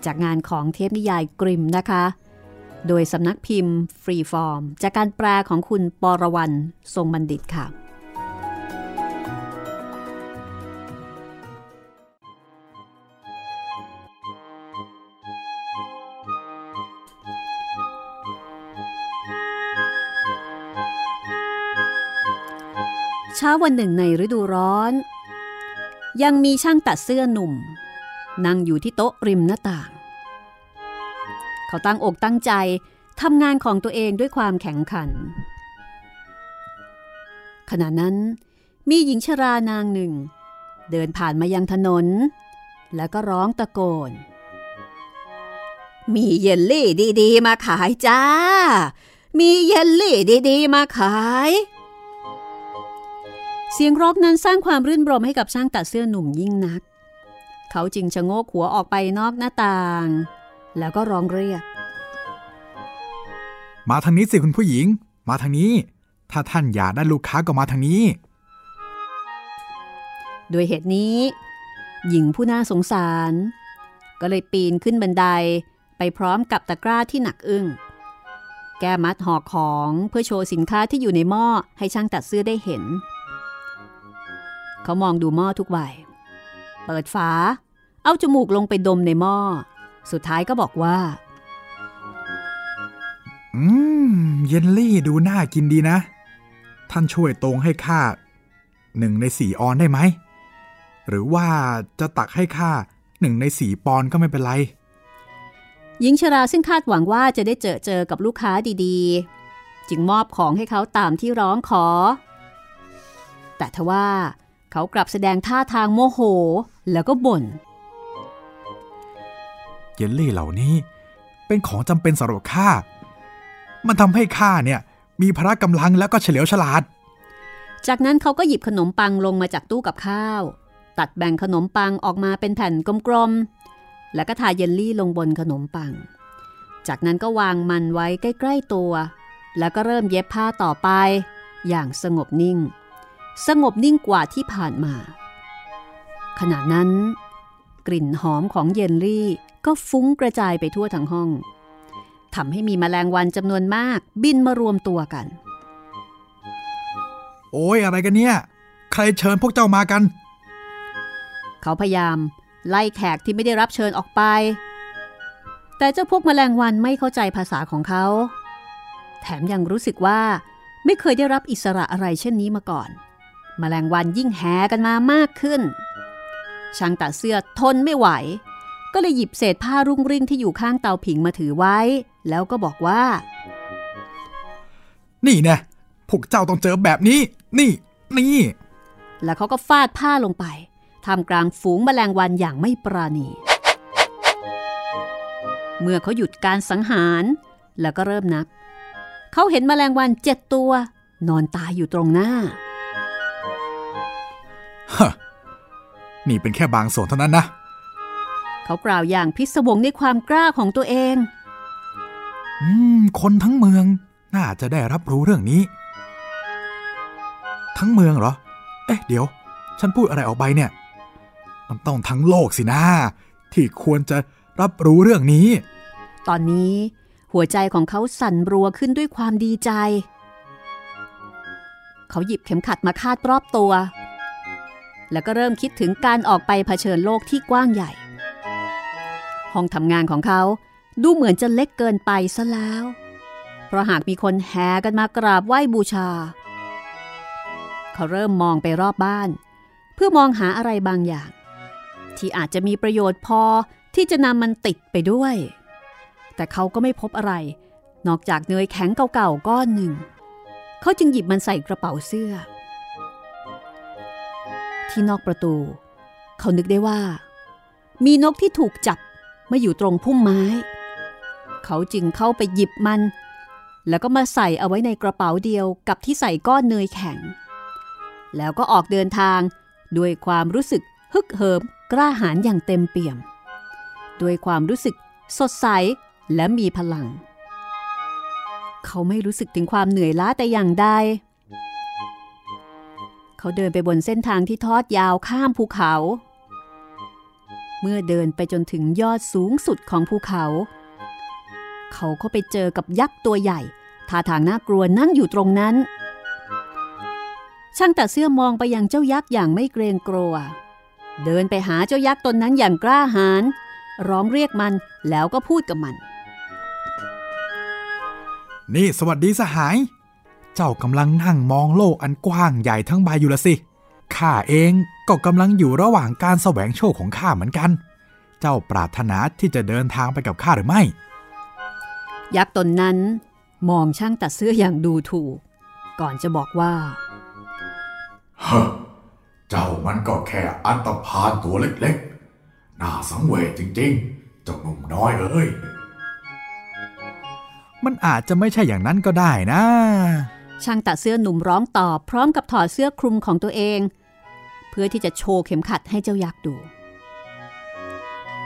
จากงานของเทพนิยายกริมนะคะ โดยสำนักพิมพ์ฟรีฟอร์ม จากการแปลของคุณปรวรรณทรงบัณฑิตค่ะ ช้าวันหนึ่งในฤดูร้อน ยังมีช่างตัดเสื้อหนุ่ม นั่งอยู่ที่โต๊ะริมหน้าต่าง เขาตั้งอกตั้งใจทำงานของตัวเองด้วยความแข็งขัน ขณะนั้นมีหญิงชรานางหนึ่ง เดินผ่านมายังถนน แล้วก็ร้องตะโกน มีเยลลี่ดีๆ มาขายจ้า มีเยลลี่ดีๆ มาขาย เสียงร้องนั้นสร้างความรื่นรมให้กับช่างตัดเสื้อหนุ่มยิ่งนัก เขาจึงชะโงกหัวออกไปนอกหน้าต่าง แล้วก็ร้องเรียก มาทางนี้สิคุณผู้หญิง มาทางนี้ ถ้าท่านอยากได้ลูกค้าก็มาทางนี้ด้วยเหตุนี้ หญิงผู้น่าสงสาร ก็เลยปีนขึ้นบันไดไปพร้อมกับตะกร้าที่หนักอึ้งเแก้มัดห่อของเพื่อโชว์สินค้าที่อยู่ในหม้อให้ช่างตัดเสื้อได้เห็น เขามองดูหม้อทุกใบ เปิดฝา เอาจมูกลงไปดมในหม้อ สุดท้ายก็บอกว่า อืม เยลลี่ดูน่ากินดีนะ ท่านช่วยตรงให้ข้าหนึ่งในสี่ออนได้ไหม หรือว่าจะตักให้ข้าหนึ่งในสี่ปอนก็ไม่เป็นไร หญิงชราซึ่งคาดหวังว่าจะได้เจอเจอกับลูกค้าดีๆ จึงมอบของให้เขาตามที่ร้องขอ แต่ทว่า เขากลับแสดงท่าทางโมโหแล้วก็บ่น เยลลี่เหล่านี้เป็นของจำเป็นสำหรับข้า มันทำให้ข้าเนี่ยมีพละกำลังแล้วก็เฉลียวฉลาด จากนั้นเขาก็หยิบขนมปังลงมาจากตู้กับข้าว ตัดแบ่งขนมปังออกมาเป็นแผ่นกลมๆ แล้วก็ทาเยลลี่ลงบนขนมปัง จากนั้นก็วางมันไว้ใกล้ ๆตัว แล้วก็เริ่มเย็บผ้าต่อไป อย่างสงบนิ่ง สงบนิ่งกว่าที่ผ่านมา ขณะนั้น กลิ่นหอมของเยลลี่ก็ฟุ้งกระจายไปทั่วทั้งห้องทำให้มีแมลงวันจำนวนมากบินมารวมตัวกัน โอ้ยอะไรกันเนี่ย ใครเชิญพวกเจ้ามากัน เขาพยายามไล่แขกที่ไม่ได้รับเชิญออกไป แต่เจ้าพวกแมลงวันไม่เข้าใจภาษาของเขา แถมยังรู้สึกว่าไม่เคยได้รับอิสระอะไรเช่นนี้มาก่อน แมลงวันยิ่งแหกันมามากขึ้น ช่างตัดเสื้อทนไม่ไหว ก็เลยหยิบเศษผ้ารุ่งริ่งที่อยู่ข้างเตาผิงมาถือไว้ แล้วก็บอกว่า นี่แนะพวกเจ้าต้องเจอแบบนี้ นี่ นี่ แล้วเขาก็ฟาดผ้าลงไปทำกลางฝูงแมลงวันอย่างไม่ปราณี เมื่อเขาหยุดการสังหาร แล้วก็เริ่มนับ เขาเห็นแมลงวันเจ็ดตัว นอนตายอยู่ตรงหน้า ฮะนี่เป็นแค่บางส่วนเท่านั้นนะ เขากล่าวอย่างพิศวงในความกล้าของตัวเอง อืม คนทั้งเมืองน่าจะได้รับรู้เรื่องนี้ ทั้งเมืองเหรอ เอ๊ะ เดี๋ยว ฉันพูดอะไรออกไปเนี่ย มันต้องทั้งโลกสินะ ที่ควรจะรับรู้เรื่องนี้ ตอนนี้หัวใจของเขาสั่นรัวขึ้นด้วยความดีใจ เขาหยิบเข็มขัดมาคาดรอบตัว แล้วก็เริ่มคิดถึงการออกไปเผชิญโลกที่กว้างใหญ่ ห้องทำงานของเขาดูเหมือนจะเล็กเกินไปซะแล้ว เพราะหากมีคนแห่กันมากราบไหว้บูชา เขาเริ่มมองไปรอบบ้าน เพื่อมองหาอะไรบางอย่าง ที่อาจจะมีประโยชน์พอที่จะนำมันติดไปด้วย แต่เขาก็ไม่พบอะไร นอกจากเนยแข็งเก่าๆก้อนหนึ่ง เขาจึงหยิบมันใส่กระเป๋าเสื้อ ที่นอกประตู เขานึกได้ว่า มีนกที่ถูกจับมาอยู่ตรงพุ่มไม้ เขาจึงเข้าไปหยิบมัน แล้วก็มาใส่เอาไว้ในกระเป๋าเดียวกับที่ใส่ก้อนเนยแข็ง แล้วก็ออกเดินทางด้วยความรู้สึกฮึกเหิมกล้าหาญอย่างเต็มเปี่ยม ด้วยความรู้สึกสดใสและมีพลัง เขาไม่รู้สึกถึงความเหนื่อยล้าแต่อย่างใด เขาเดินไปบนเส้นทางที่ทอดยาวข้ามภูเขา เมื่อเดินไปจนถึงยอดสูงสุดของภูเขา เขาก็ไปเจอกับยักษ์ตัวใหญ่ท่าทางน่ากลัวนั่งอยู่ตรงนั้น ช่างแต่เสื้อมองไปยังเจ้ายักษ์อย่างไม่เกรงกลัว เดินไปหาเจ้ายักษ์ตนนั้นอย่างกล้าหาญร้องเรียกมันแล้วก็พูดกับมัน นี่สวัสดีสหาย เจ้ากำลังนั่งมองโลกอันกว้างใหญ่ทั้งใบอยู่ละสิ ข้าเองก็กำลังอยู่ระหว่างการแสวงโชคของข้าเหมือนกัน เจ้าปรารถนาที่จะเดินทางไปกับข้าหรือไม่ ยักษ์ตนนั้นมองช่างตัดเสื้ออย่างดูถูก ก่อนจะบอกว่าฮะเจ้ามันก็แค่อันตพานตัวเล็กๆ น่าสังเวชจริงๆ เจ้าหนุ่มน้อยเอ้ย มันอาจจะไม่ใช่อย่างนั้นก็ได้นะ ช่างตัดเสื้อหนุ่มร้องตอบพร้อมกับถอดเสื้อคลุมของตัวเอง เพื่อที่จะโชว์เข็มขัดให้เจ้ายักษ์ดู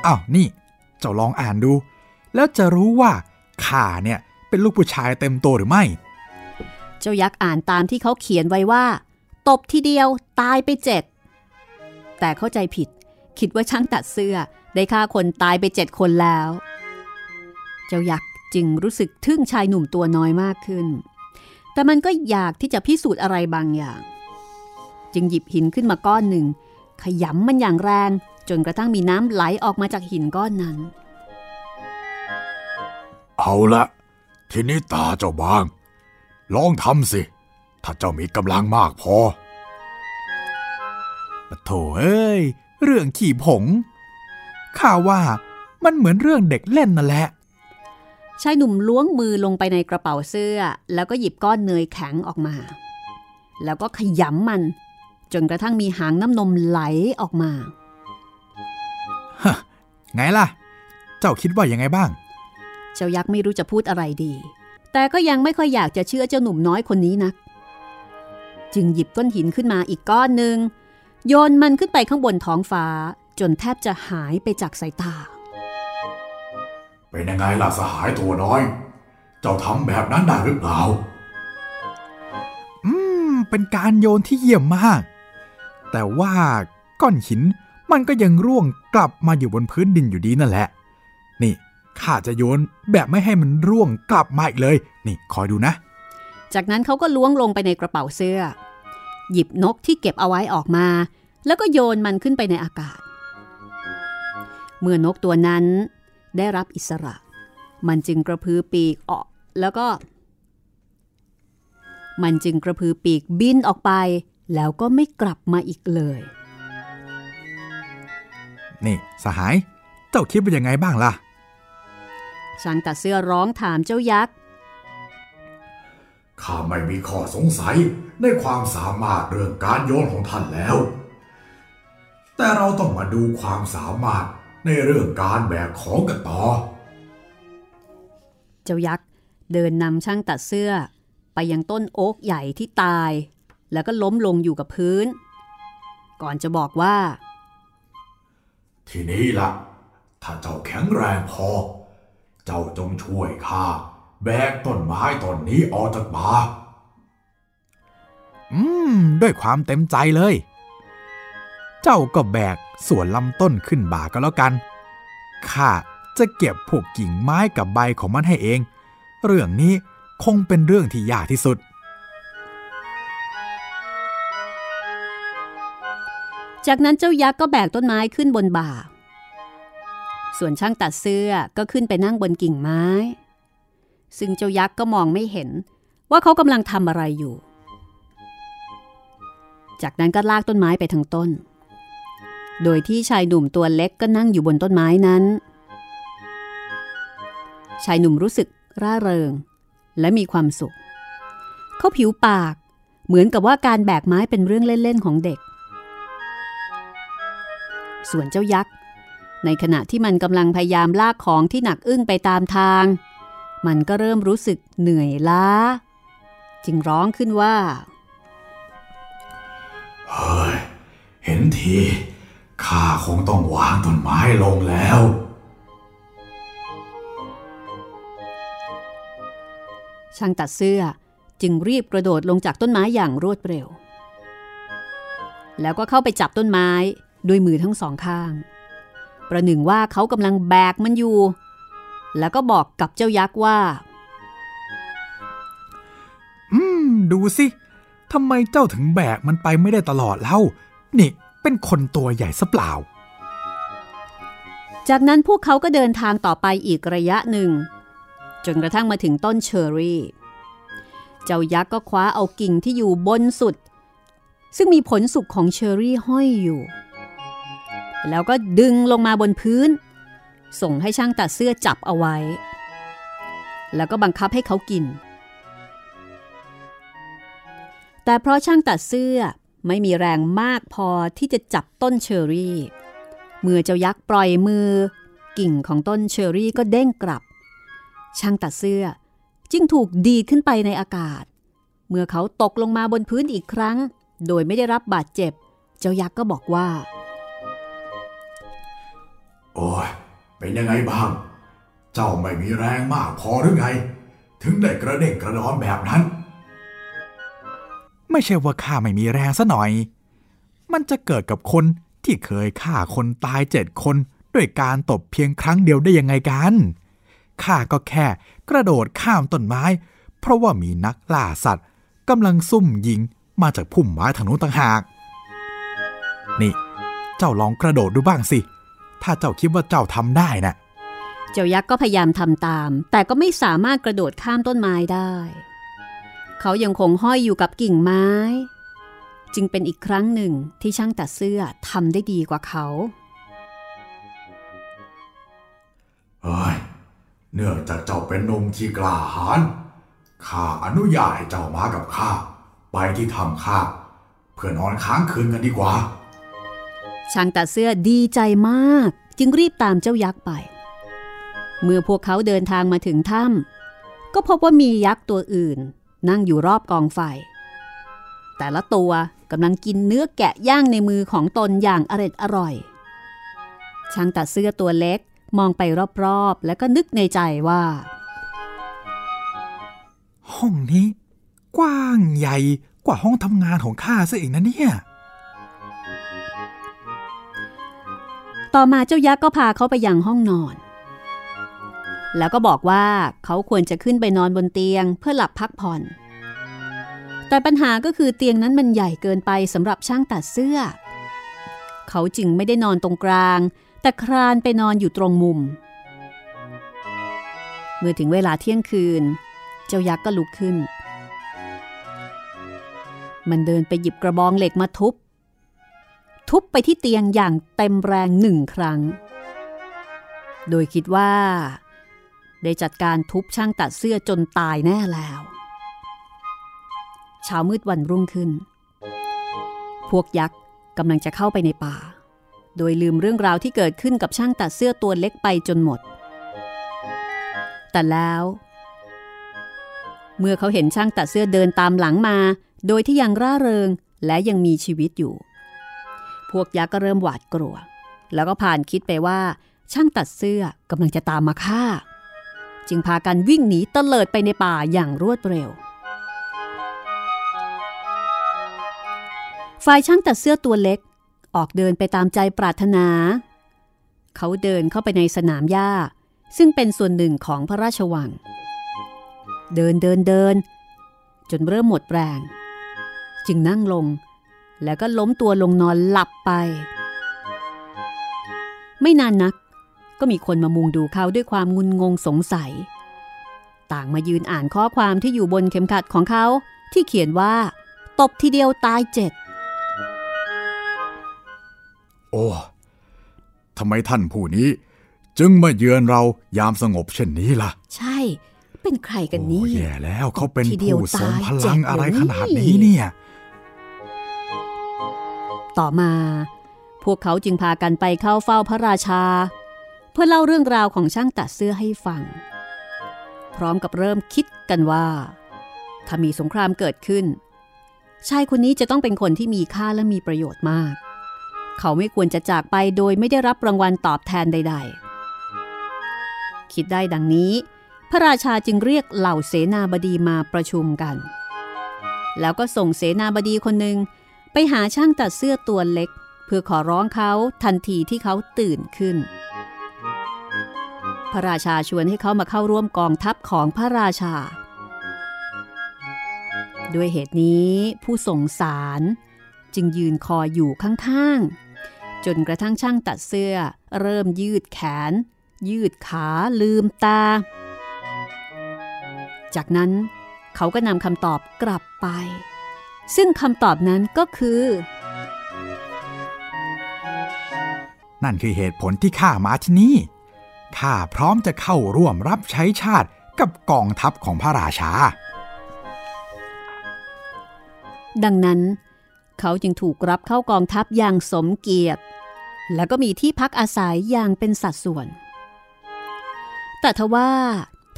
อ้าวนี่ เจ้าลองอ่านดู แล้วจะรู้ว่าข้าเนี่ยเป็นลูกผู้ชายเต็มตัวหรือไม่ เจ้ายักษ์อ่านตามที่เขาเขียนไว้ว่า ตบทีเดียวตายไปเจ็ดแต่เข้าใจผิด คิดว่าช่างตัดเสื้อได้ฆ่าคนตายไปเจ็ดคนแล้ว เจ้ายักษ์จึงจึงรู้สึกทึ่งชายหนุ่มตัวน้อยมากขึ้น แต่มันก็อยากที่จะพิสูจน์อะไรบางอย่าง จึงหยิบหินขึ้นมาก้อนหนึ่ง ขยำมันอย่างแรง จนกระทั่งมีน้ำไหลออกมาจากหินก้อนนั้น เอาละทีนี้ตาเจ้าบาง ลองทำสิ ถ้าเจ้ามีกำลังมากพอปะโถเอ้ย เรื่องขี่ผง ข้าว่ามันเหมือนเรื่องเด็กเล่นนั่นแหละ ชายหนุ่มล้วงมือลงไปในกระเป๋าเสื้อ แล้วก็หยิบก้อนเนยแข็งออกมา แล้วก็ขยำมัน จนกระทั่งมีหางน้ำนมไหลออกมาไงล่ะ เจ้าคิดว่ายังไงบ้าง เจ้ายักษ์ไม่รู้จะพูดอะไรดี แต่ก็ยังไม่ค่อยอยากจะเชื่อเจ้าหนุ่มน้อยคนนี้นัก จึงหยิบก้อนหินขึ้นมาอีกก้อนหนึ่งโยนมันขึ้นไปข้างบนท้องฟ้า จนแทบจะหายไปจากสายตา เป็นยังไงล่ะสหายตัวน้อย เจ้าทำแบบนั้นได้หรือเปล่า อืม เป็นการโยนที่เยี่ยมมาก แต่ว่าก้อนหินมันก็ยังร่วงกลับมาอยู่บนพื้นดินอยู่ดีนั่นแหละ นี่ข้าจะโยนแบบไม่ให้มันร่วงกลับมาอีกเลย นี่คอยดูนะ จากนั้นเขาก็ล้วงลงไปในกระเป๋าเสื้อ หยิบนกที่เก็บเอาไว้ออกมา แล้วก็โยนมันขึ้นไปในอากาศ เมื่อนกตัวนั้น ได้รับอิสระ มันจึงกระพือปีกออกแล้วก็ มันจึงกระพือปีกบินออกไป แล้วก็ไม่กลับมาอีกเลย นี่สหาย เจ้าคิดว่ายังไงบ้างล่ะช่างตัดเสื้อร้องถามเจ้ายักษ์ ข้าไม่มีข้อสงสัยในความสามารถเรื่องการโยนของท่านแล้ว แต่เราต้องมาดูความสามารถ ในเรื่องการแบกของกันต่อ เจ้ายักษ์เดินนำช่างตัดเสื้อ ไปยังต้นโอ๊กใหญ่ที่ตาย แล้วก็ล้มลงอยู่กับพื้น ก่อนจะบอกว่า ทีนี้ละ่ะ ถ้าเจ้าแข็งแรงพอ เจ้าจงช่วยข้าแบกต้นไม้ต้นนี้ออกจากป่าอืม ด้วยความเต็มใจเลย เจ้าก็แบก ส่วนลำต้นขึ้นบ่าก็แล้วกัน ข้าจะเก็บพวกกิ่งไม้กับใบของมันให้เอง เรื่องนี้คงเป็นเรื่องที่ยากที่สุด จากนั้นเจ้ายักษ์ก็แบกต้นไม้ขึ้นบนบ่า ส่วนช่างตัดเสื้อก็ขึ้นไปนั่งบนกิ่งไม้ ซึ่งเจ้ายักษ์ก็มองไม่เห็นว่าเขากำลังทำอะไรอยู่ จากนั้นก็ลากต้นไม้ไปทั้งต้น โดยที่ชายหนุ่มตัวเล็กก็นั่งอยู่บนต้นไม้นั้น ชายหนุ่มรู้สึกร่าเริง และมีความสุข เขาผิวปาก เหมือนกับว่าการแบกไม้เป็นเรื่องเล่น ๆ ของเด็ก ส่วนเจ้ายักษ์ ในขณะที่มันกำลังพยายามลากของที่หนักอึ้งไปตามทาง มันก็เริ่มรู้สึกเหนื่อยล้า จึงร้องขึ้นว่า เฮ้ย เห็นที ข้าคงต้องวางต้นไม้ลงแล้ว ช่างตัดเสื้อจึงรีบกระโดดลงจากต้นไม้อย่างรวดเร็ว แล้วก็เข้าไปจับต้นไม้ด้วยมือทั้งสองข้าง ประหนึ่งว่าเขากำลังแบกมันอยู่ แล้วก็บอกกับเจ้ายักษ์ว่า อืม ดูสิทำไมเจ้าถึงแบกมันไปไม่ได้ตลอดเล่า นี่ เป็นคนตัวใหญ่ซะเปล่า จากนั้นพวกเขาก็เดินทางต่อไปอีกระยะหนึ่ง จนกระทั่งมาถึงต้นเชอร์รี่ เจ้ายักษ์ก็คว้าเอากิ่งที่อยู่บนสุด ซึ่งมีผลสุกของเชอร์รี่ห้อยอยู่ แล้วก็ดึงลงมาบนพื้น ส่งให้ช่างตัดเสื้อจับเอาไว้ แล้วก็บังคับให้เขากินแต่เพราะช่างตัดเสื้อ ไม่มีแรงมากพอที่จะจับต้นเชอรี่ เมื่อเจ้ายักษ์ปล่อยมือ กิ่งของต้นเชอร์รี่ก็เด้งกลับ ช่างตัดเสื้อจึงถูกดีดขึ้นไปในอากาศ เมื่อเขาตกลงมาบนพื้นอีกครั้ง โดยไม่ได้รับบาดเจ็บ เจ้ายักษ์ก็บอกว่า โอ้ยเป็นยังไงบ้าง เจ้าไม่มีแรงมากพอหรือไง ถึงได้กระเด้งกระดอนแบบนั้น ไม่ใช่ว่าข้าไม่มีแรงซะหน่อย มันจะเกิดกับคนที่เคยฆ่าคนตายเจ็ดคนด้วยการตบเพียงครั้งเดียวได้ยังไงกัน ข้าก็แค่กระโดดข้ามต้นไม้ เพราะว่ามีนักล่าสัตว์กำลังซุ่มยิงมาจากพุ่มไม้ทางนู้นต่างหาก นี่ เจ้าลองกระโดดดูบ้างสิ ถ้าเจ้าคิดว่าเจ้าทำได้นะ่ะ เจ้ายักษ์ก็พยายามทำตาม แต่ก็ไม่สามารถกระโดดข้ามต้นไม้ได้ เขายังคงห้อยอยู่กับกิ่งไม้ จึงเป็นอีกครั้งหนึ่งที่ช่างตัดเสื้อทำได้ดีกว่าเขาเฮ้ยเนื่องจากเจ้าเป็นหนุ่มที่กล้าหาญข้าอนุญาตให้เจ้ามากับข้า ไปที่ถ้ำข้าเพื่อนอนค้างคืนกันดีกว่า ช่างตัดเสื้อดีใจมาก จึงรีบตามเจ้ายักษ์ไป เมื่อพวกเขาเดินทางมาถึงถ้ำก็พบว่ามียักษ์ตัวอื่น นั่งอยู่รอบกองไฟ แต่ละตัวกำลังกินเนื้อแกะย่างในมือของตนอย่างอร็ดอร่อย ช่างตัดเสื้อตัวเล็กมองไปรอบๆ แล้วก็นึกในใจว่า ห้องนี้ กว้างใหญ่กว่าห้องทำงานของข้าซะอีกนะเนี่ย ต่อมาเจ้ายักษ์ก็พาเขาไปยังห้องนอน แล้วก็บอกว่าเขาควรจะขึ้นไปนอนบนเตียงเพื่อหลับพักผ่อน แต่ปัญหาก็คือเตียงนั้นมันใหญ่เกินไปสำหรับช่างตัดเสื้อ เขาจึงไม่ได้นอนตรงกลาง แต่ครานไปนอนอยู่ตรงมุม เมื่อถึงเวลาเที่ยงคืน เจ้ายักษ์ก็ลุกขึ้น มันเดินไปหยิบกระบองเหล็กมาทุบ ทุบไปที่เตียงอย่างเต็มแรงหนึ่งครั้ง โดยคิดว่า ได้จัดการทุบช่างตัดเสื้อจนตายแน่แล้วเช้ามืดวันรุ่งขึ้น พวกยักษ์กำลังจะเข้าไปในป่า โดยลืมเรื่องราวที่เกิดขึ้นกับช่างตัดเสื้อตัวเล็กไปจนหมด แต่แล้ว เมื่อเขาเห็นช่างตัดเสื้อเดินตามหลังมา โดยที่ยังร่าเริงและยังมีชีวิตอยู่ พวกยักษ์ก็เริ่มหวาดกลัว แล้วก็ผ่านคิดไปว่า ช่างตัดเสื้อกำลังจะตามมาฆ่า จึงพากันวิ่งหนีเตลิดไปในป่าอย่างรวดเร็ว ฝ่ายช่างตัดเสื้อตัวเล็ก ออกเดินไปตามใจปรารถนา เขาเดินเข้าไปในสนามหญ้า ซึ่งเป็นส่วนหนึ่งของพระราชวัง เดินเดินเดิน จนเริ่มหมดแรง จึงนั่งลง แล้วก็ล้มตัวลงนอนหลับไป ไม่นานนัก ก็มีคนมามุงดูเขาด้วยความงุนงงสงสัย ต่างมายืนอ่านข้อความที่อยู่บนเข็มขัดของเขาที่เขียนว่า ตบทีเดียวตายเจ็ด โอ้ทำไมท่านผู้นี้ จึงมาเยือนเรายามสงบเช่นนี้ล่ะ ใช่ เป็นใครกันนี่โอ้แย่แล้วเขาเป็นทีเดียวผู้ทรงพตายลังเจ็ดอะไรเลยขนาดนี้เนี่ย ต่อมา พวกเขาจึงพากันไปเข้าเฝ้าพระราชาเพื่อเล่าเรื่องราวของช่างตัดเสื้อให้ฟัง พร้อมกับเริ่มคิดกันว่า ถ้ามีสงครามเกิดขึ้น ชายคนนี้จะต้องเป็นคนที่มีค่าและมีประโยชน์มาก เขาไม่ควรจะจากไปโดยไม่ได้รับรางวัลตอบแทนใด ๆ คิดได้ดังนี้ พระราชาจึงเรียกเหล่าเสนาบดีมาประชุมกัน แล้วก็ส่งเสนาบดีคนหนึ่งไปหาช่างตัดเสื้อตัวเล็ก เพื่อขอร้องเขาทันทีที่เขาตื่นขึ้น ระราชาชวนให้เขามาเข้าร่วมกองทัพของพระราชา ด้วยเหตุนี้ผู้ส่งสารจึงยืนคออยู่ข้างๆ จนกระทั่งช่างตัดเสื้อ เริ่มยืดแขน ยืดขาลืมตา จากนั้นเขาก็นำคำตอบกลับไป ซึ่งคำตอบนั้นก็คือ นั่นคือเหตุผลที่ข้ามาที่นี่ ข้าพร้อมจะเข้าร่วมรับใช้ชาติกับกองทัพของพระราชา ดังนั้น เขาจึงถูกรับเข้ากองทัพอย่างสมเกียรติ แล้วก็มีที่พักอาศัยอย่างเป็นสัดส่วน แต่ทว่า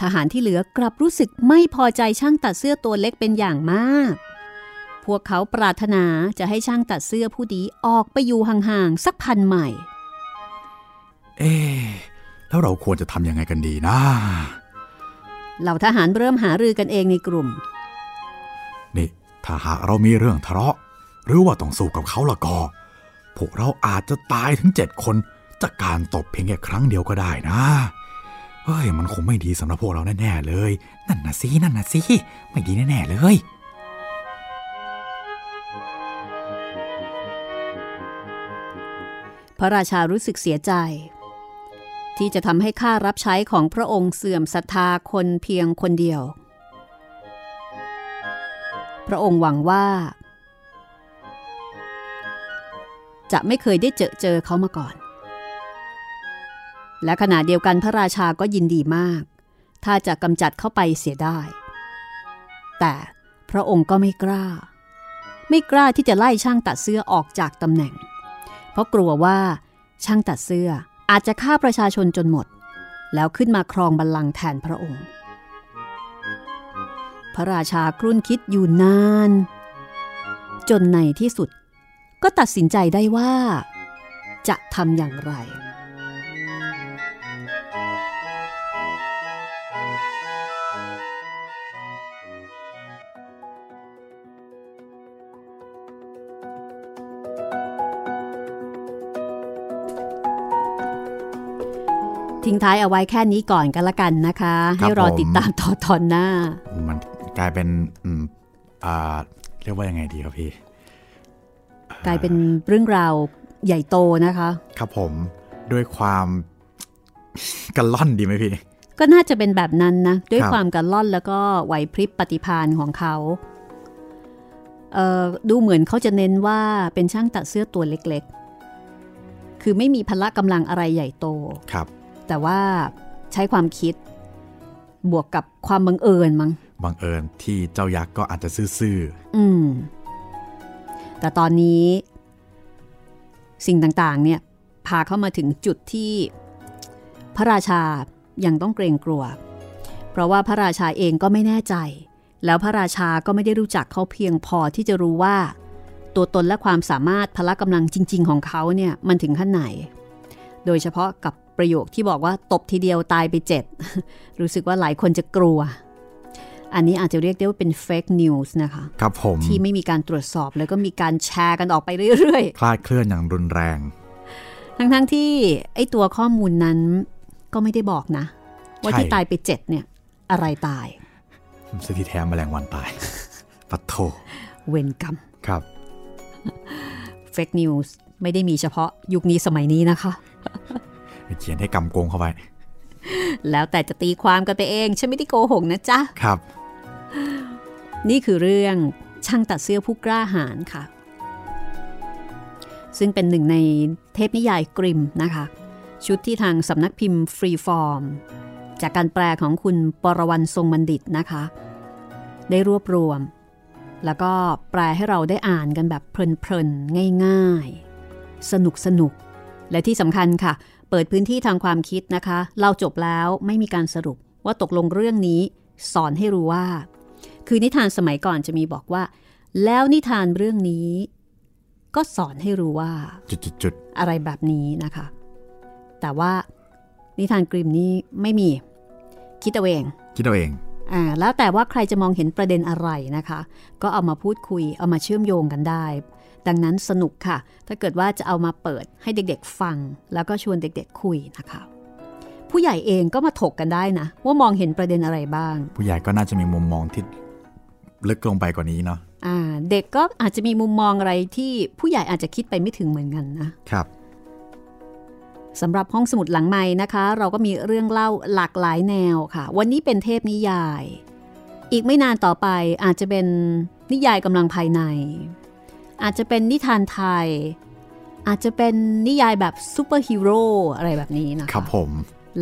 ทหารที่เหลือกลับรู้สึกไม่พอใจช่างตัดเสื้อตัวเล็กเป็นอย่างมาก พวกเขาปรารถนาจะให้ช่างตัดเสื้อผู้ดีออกไปอยู่ห่างๆสักพันใหม่ เอ๊ะ แล้วเราควรจะทำยังไงกันดีนะ เหล่าทหารเริ่มหารือกันเองในกลุ่ม นี่ถ้าหากเรามีเรื่องทะเลาะ หรือว่าต้องสู้กับเขาละก็ พวกเราอาจจะตายถึงเจ็ดคน จากการตบเพียงแค่ครั้งเดียวก็ได้นะ เฮ้ย มันคงไม่ดีสำหรับพวกเราแน่ๆเลย นั่นน่ะสิ นั่นน่ะสิ ไม่ดีแน่ๆเลยพระราชารู้สึกเสียใจ ที่จะทำให้ข้ารับใช้ของพระองค์เสื่อมศรัทธาคนเพียงคนเดียว พระองค์หวังว่า จะไม่เคยได้เจอเจอเขามาก่อน และขณะเดียวกันพระราชาก็ยินดีมาก ถ้าจะกำจัดเข้าไปเสียได้ แต่พระองค์ก็ไม่กล้า ไม่กล้าที่จะไล่ช่างตัดเสื้อออกจากตำแหน่ง เพราะกลัวว่าช่างตัดเสื้อ อาจจะฆ่าประชาชนจนหมด แล้วขึ้นมาครองบัลลังก์แทนพระองค์ พระราชากรุ่นคิดอยู่นาน จนในที่สุด ก็ตัดสินใจได้ว่า จะทำอย่างไร ทิ้งท้ายเอาไว้แค่นี้ก่อนกันละกันนะคะครับให้รอผมติดตามต่อตอนหน้า มันกลายเป็นอืมอ่าเรียกว่ายังไงดีครับพี่ กลายเป็นเรื่องราวใหญ่โตนะคะ ครับผมด้วยความกันล่อนดีไหมพี่ ก็น่าจะเป็นแบบนั้นนะ ด้วยครับความกระล่อนแล้วก็ไหวพริบปฏิภาณของเขาเอ่อดูเหมือนเขาจะเน้นว่าเป็นช่างตัดเสื้อตัวเล็กๆ คือไม่มีพละกำลังอะไรใหญ่โต ครับ แต่ว่าใช้ความคิด บวกกับความบังเอิญมั้งบังเอิญที่เจ้ายักษ์ก็อาจจะซื่ออืม แต่ตอนนี้ สิ่งต่างๆ เนี่ย พาเข้ามาถึงจุดที่พระราชายังต้องเกรงกลัว เพราะว่าพระราชาเองก็ไม่แน่ใจ แล้วพระราชาก็ไม่ได้รู้จักเขาเพียงพอที่จะรู้ว่า ตัวตนและความสามารถพละกำลังจริง ๆ ของเขาเนี่ยมันถึงขั้นไหน โดยเฉพาะกับ ประโยคที่บอกว่าตบทีเดียวตายไปเจ็ดรู้สึกว่าหลายคนจะกลัว อันนี้อาจจะเรียกได้ว่าเป็นเฟกนิวส์นะคะๆครับผมที่ไม่มีการตรวจสอบแล้วก็มีการแชร์กันออกไปเรื่อยคลาดเคลื่อนอย่างรุนแรงๆทั้งๆที่ไอ้ตัวข้อมูลนั้นก็ไม่ได้บอกนะ ว่าใช่ที่ตายไปเจ็ดเนี่ย อะไรตายซึ่งที่แท้แมลงวันตายปัดโธ่เวรกรรมครับ fake news ไม่ได้มีเฉพาะยุคนี้สมัยนี้นะคะ เขียนให้กำกวมเข้าไปแล้วแต่จะตีความกันไปเองฉันไม่ได้โกหกนะจ๊ะ ครับ นี่คือเรื่องช่างตัดเสื้อผู้กล้าหาญค่ะ ซึ่งเป็นหนึ่งในเทพนิยายกริมนะคะ ชุดที่ทางสำนักพิมพ์ฟรีฟอร์ม จากการแปลของคุณปรวันทรงบัณฑิตนะคะ ได้รวบรวม แล้วก็แปลให้เราได้อ่านกันแบบเพลินๆ ง่ายๆ สนุกสนุกๆและที่สำคัญค่ะ เปิดพื้นที่ทางความคิดนะคะ เราจบแล้วไม่มีการสรุปว่าตกลงเรื่องนี้สอนให้รู้ว่า คือนิทานสมัยก่อนจะมีบอกว่า แล้วนิทานเรื่องนี้ ก็สอนให้รู้ว่าจุดอะไรแบบนี้นะคะ แต่ว่านิทานกริมนี่ไม่มี คิดเอาเองๆคิดเอาเองอ่าแล้วแต่ว่าใครจะมองเห็นประเด็นอะไรนะคะ ก็เอามาพูดคุยเอามาเชื่อมโยงกันได้ ดังนั้นสนุกค่ะ ถ้าเกิดว่าจะเอามาเปิดให้เด็กๆฟัง แล้วก็ชวนเด็กๆคุยนะคะ ผู้ใหญ่เองก็มาถกกันได้นะ ว่ามองเห็นประเด็นอะไรบ้าง ผู้ใหญ่ก็น่าจะมีมุมมองที่ลึกลงไปกว่านี้เนาะอ่าเด็กก็อาจจะมีมุมมองอะไรที่ผู้ใหญ่อาจจะคิดไปไม่ถึงเหมือนกันนะครับสำหรับห้องสมุดหลังไมค์นะคะ เราก็มีเรื่องเล่าหลากหลายแนวค่ะ วันนี้เป็นเทพนิยาย อีกไม่นานต่อไปอาจจะเป็นนิยายกำลังภายใน อาจจะเป็นนิทานไทย อาจจะเป็นนิยายแบบซูเปอร์ฮีโร่อะไรแบบนี้นะคะครับผม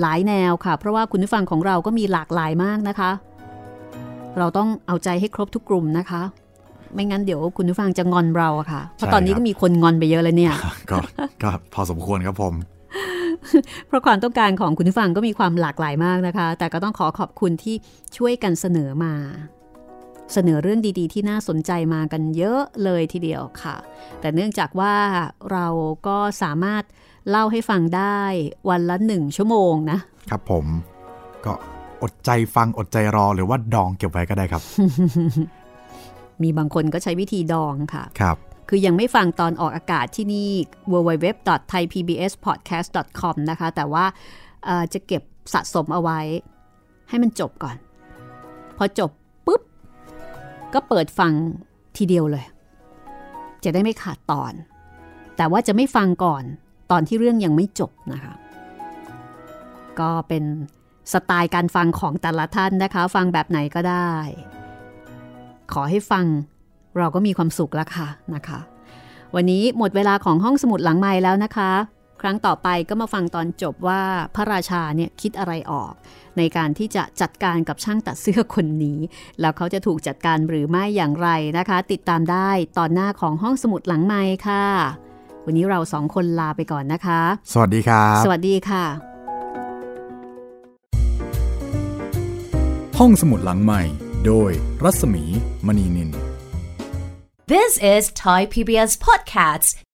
หลายแนวค่ะ เพราะว่าคุณผู้ฟังของเราก็มีหลากหลายมากนะคะ เราต้องเอาใจให้ครบทุกกลุ่มนะคะ ไม่งั้นเดี๋ยวคุณผู้ฟังจะงอนเราอะค่ะ เพราะตอนนี้ก็มีคนงอนไปเยอะแล้วเนี่ยก็ก็พอสมควรครับผมเพราะความต้องการของคุณผู้ฟังก็มีความหลากหลายมากนะคะ แต่ก็ต้องขอขอบคุณที่ช่วยกันเสนอมา เสนอเรื่องดีๆ ที่น่าสนใจมากันเยอะเลยทีเดียวค่ะ แต่เนื่องจากว่าเราก็สามารถเล่าให้ฟังได้วันละหนึ่งชั่วโมงนะ ครับผมก็อดใจฟังอดใจรอหรือว่าดองเก็บไว้ก็ได้ครับ มีบางคนก็ใช้วิธีดองค่ะ ครับ คือยังไม่ฟังตอนออกอากาศที่นี่ www.thaipbspodcast.com นะคะ แต่ว่าเอ่อจะเก็บสะสมเอาไว้ ให้มันจบก่อน พอจบปุ๊บ ก็เปิดฟังทีเดียวเลย จะได้ไม่ขาดตอน แต่ว่าจะไม่ฟังก่อนตอนที่เรื่องยังไม่จบนะคะ ก็เป็นสไตล์การฟังของแต่ละท่านนะคะ ฟังแบบไหนก็ได้ ขอให้ฟังเราก็มีความสุขแล้วค่ะนะคะ วันนี้หมดเวลาของห้องสมุดหลังไม้แล้วนะคะ ครั้งต่อไปก็มาฟังตอนจบว่าพระราชาเนี่ยคิดอะไรออก ในการที่จะจัดการกับช่างตัดเสื้อคนนี้ แล้วเขาจะถูกจัดการหรือไม่อย่างไรนะคะ ติดตามได้ตอนหน้าของห้องสมุดหลังไม้ค่ะ วันนี้เราสองคนลาไปก่อนนะคะ สวัสดีครับ สวัสดีค่ะ ห้องสมุดหลังใหม่ โดยรัศมีมณีนิน This is Thai PBS Podcasts.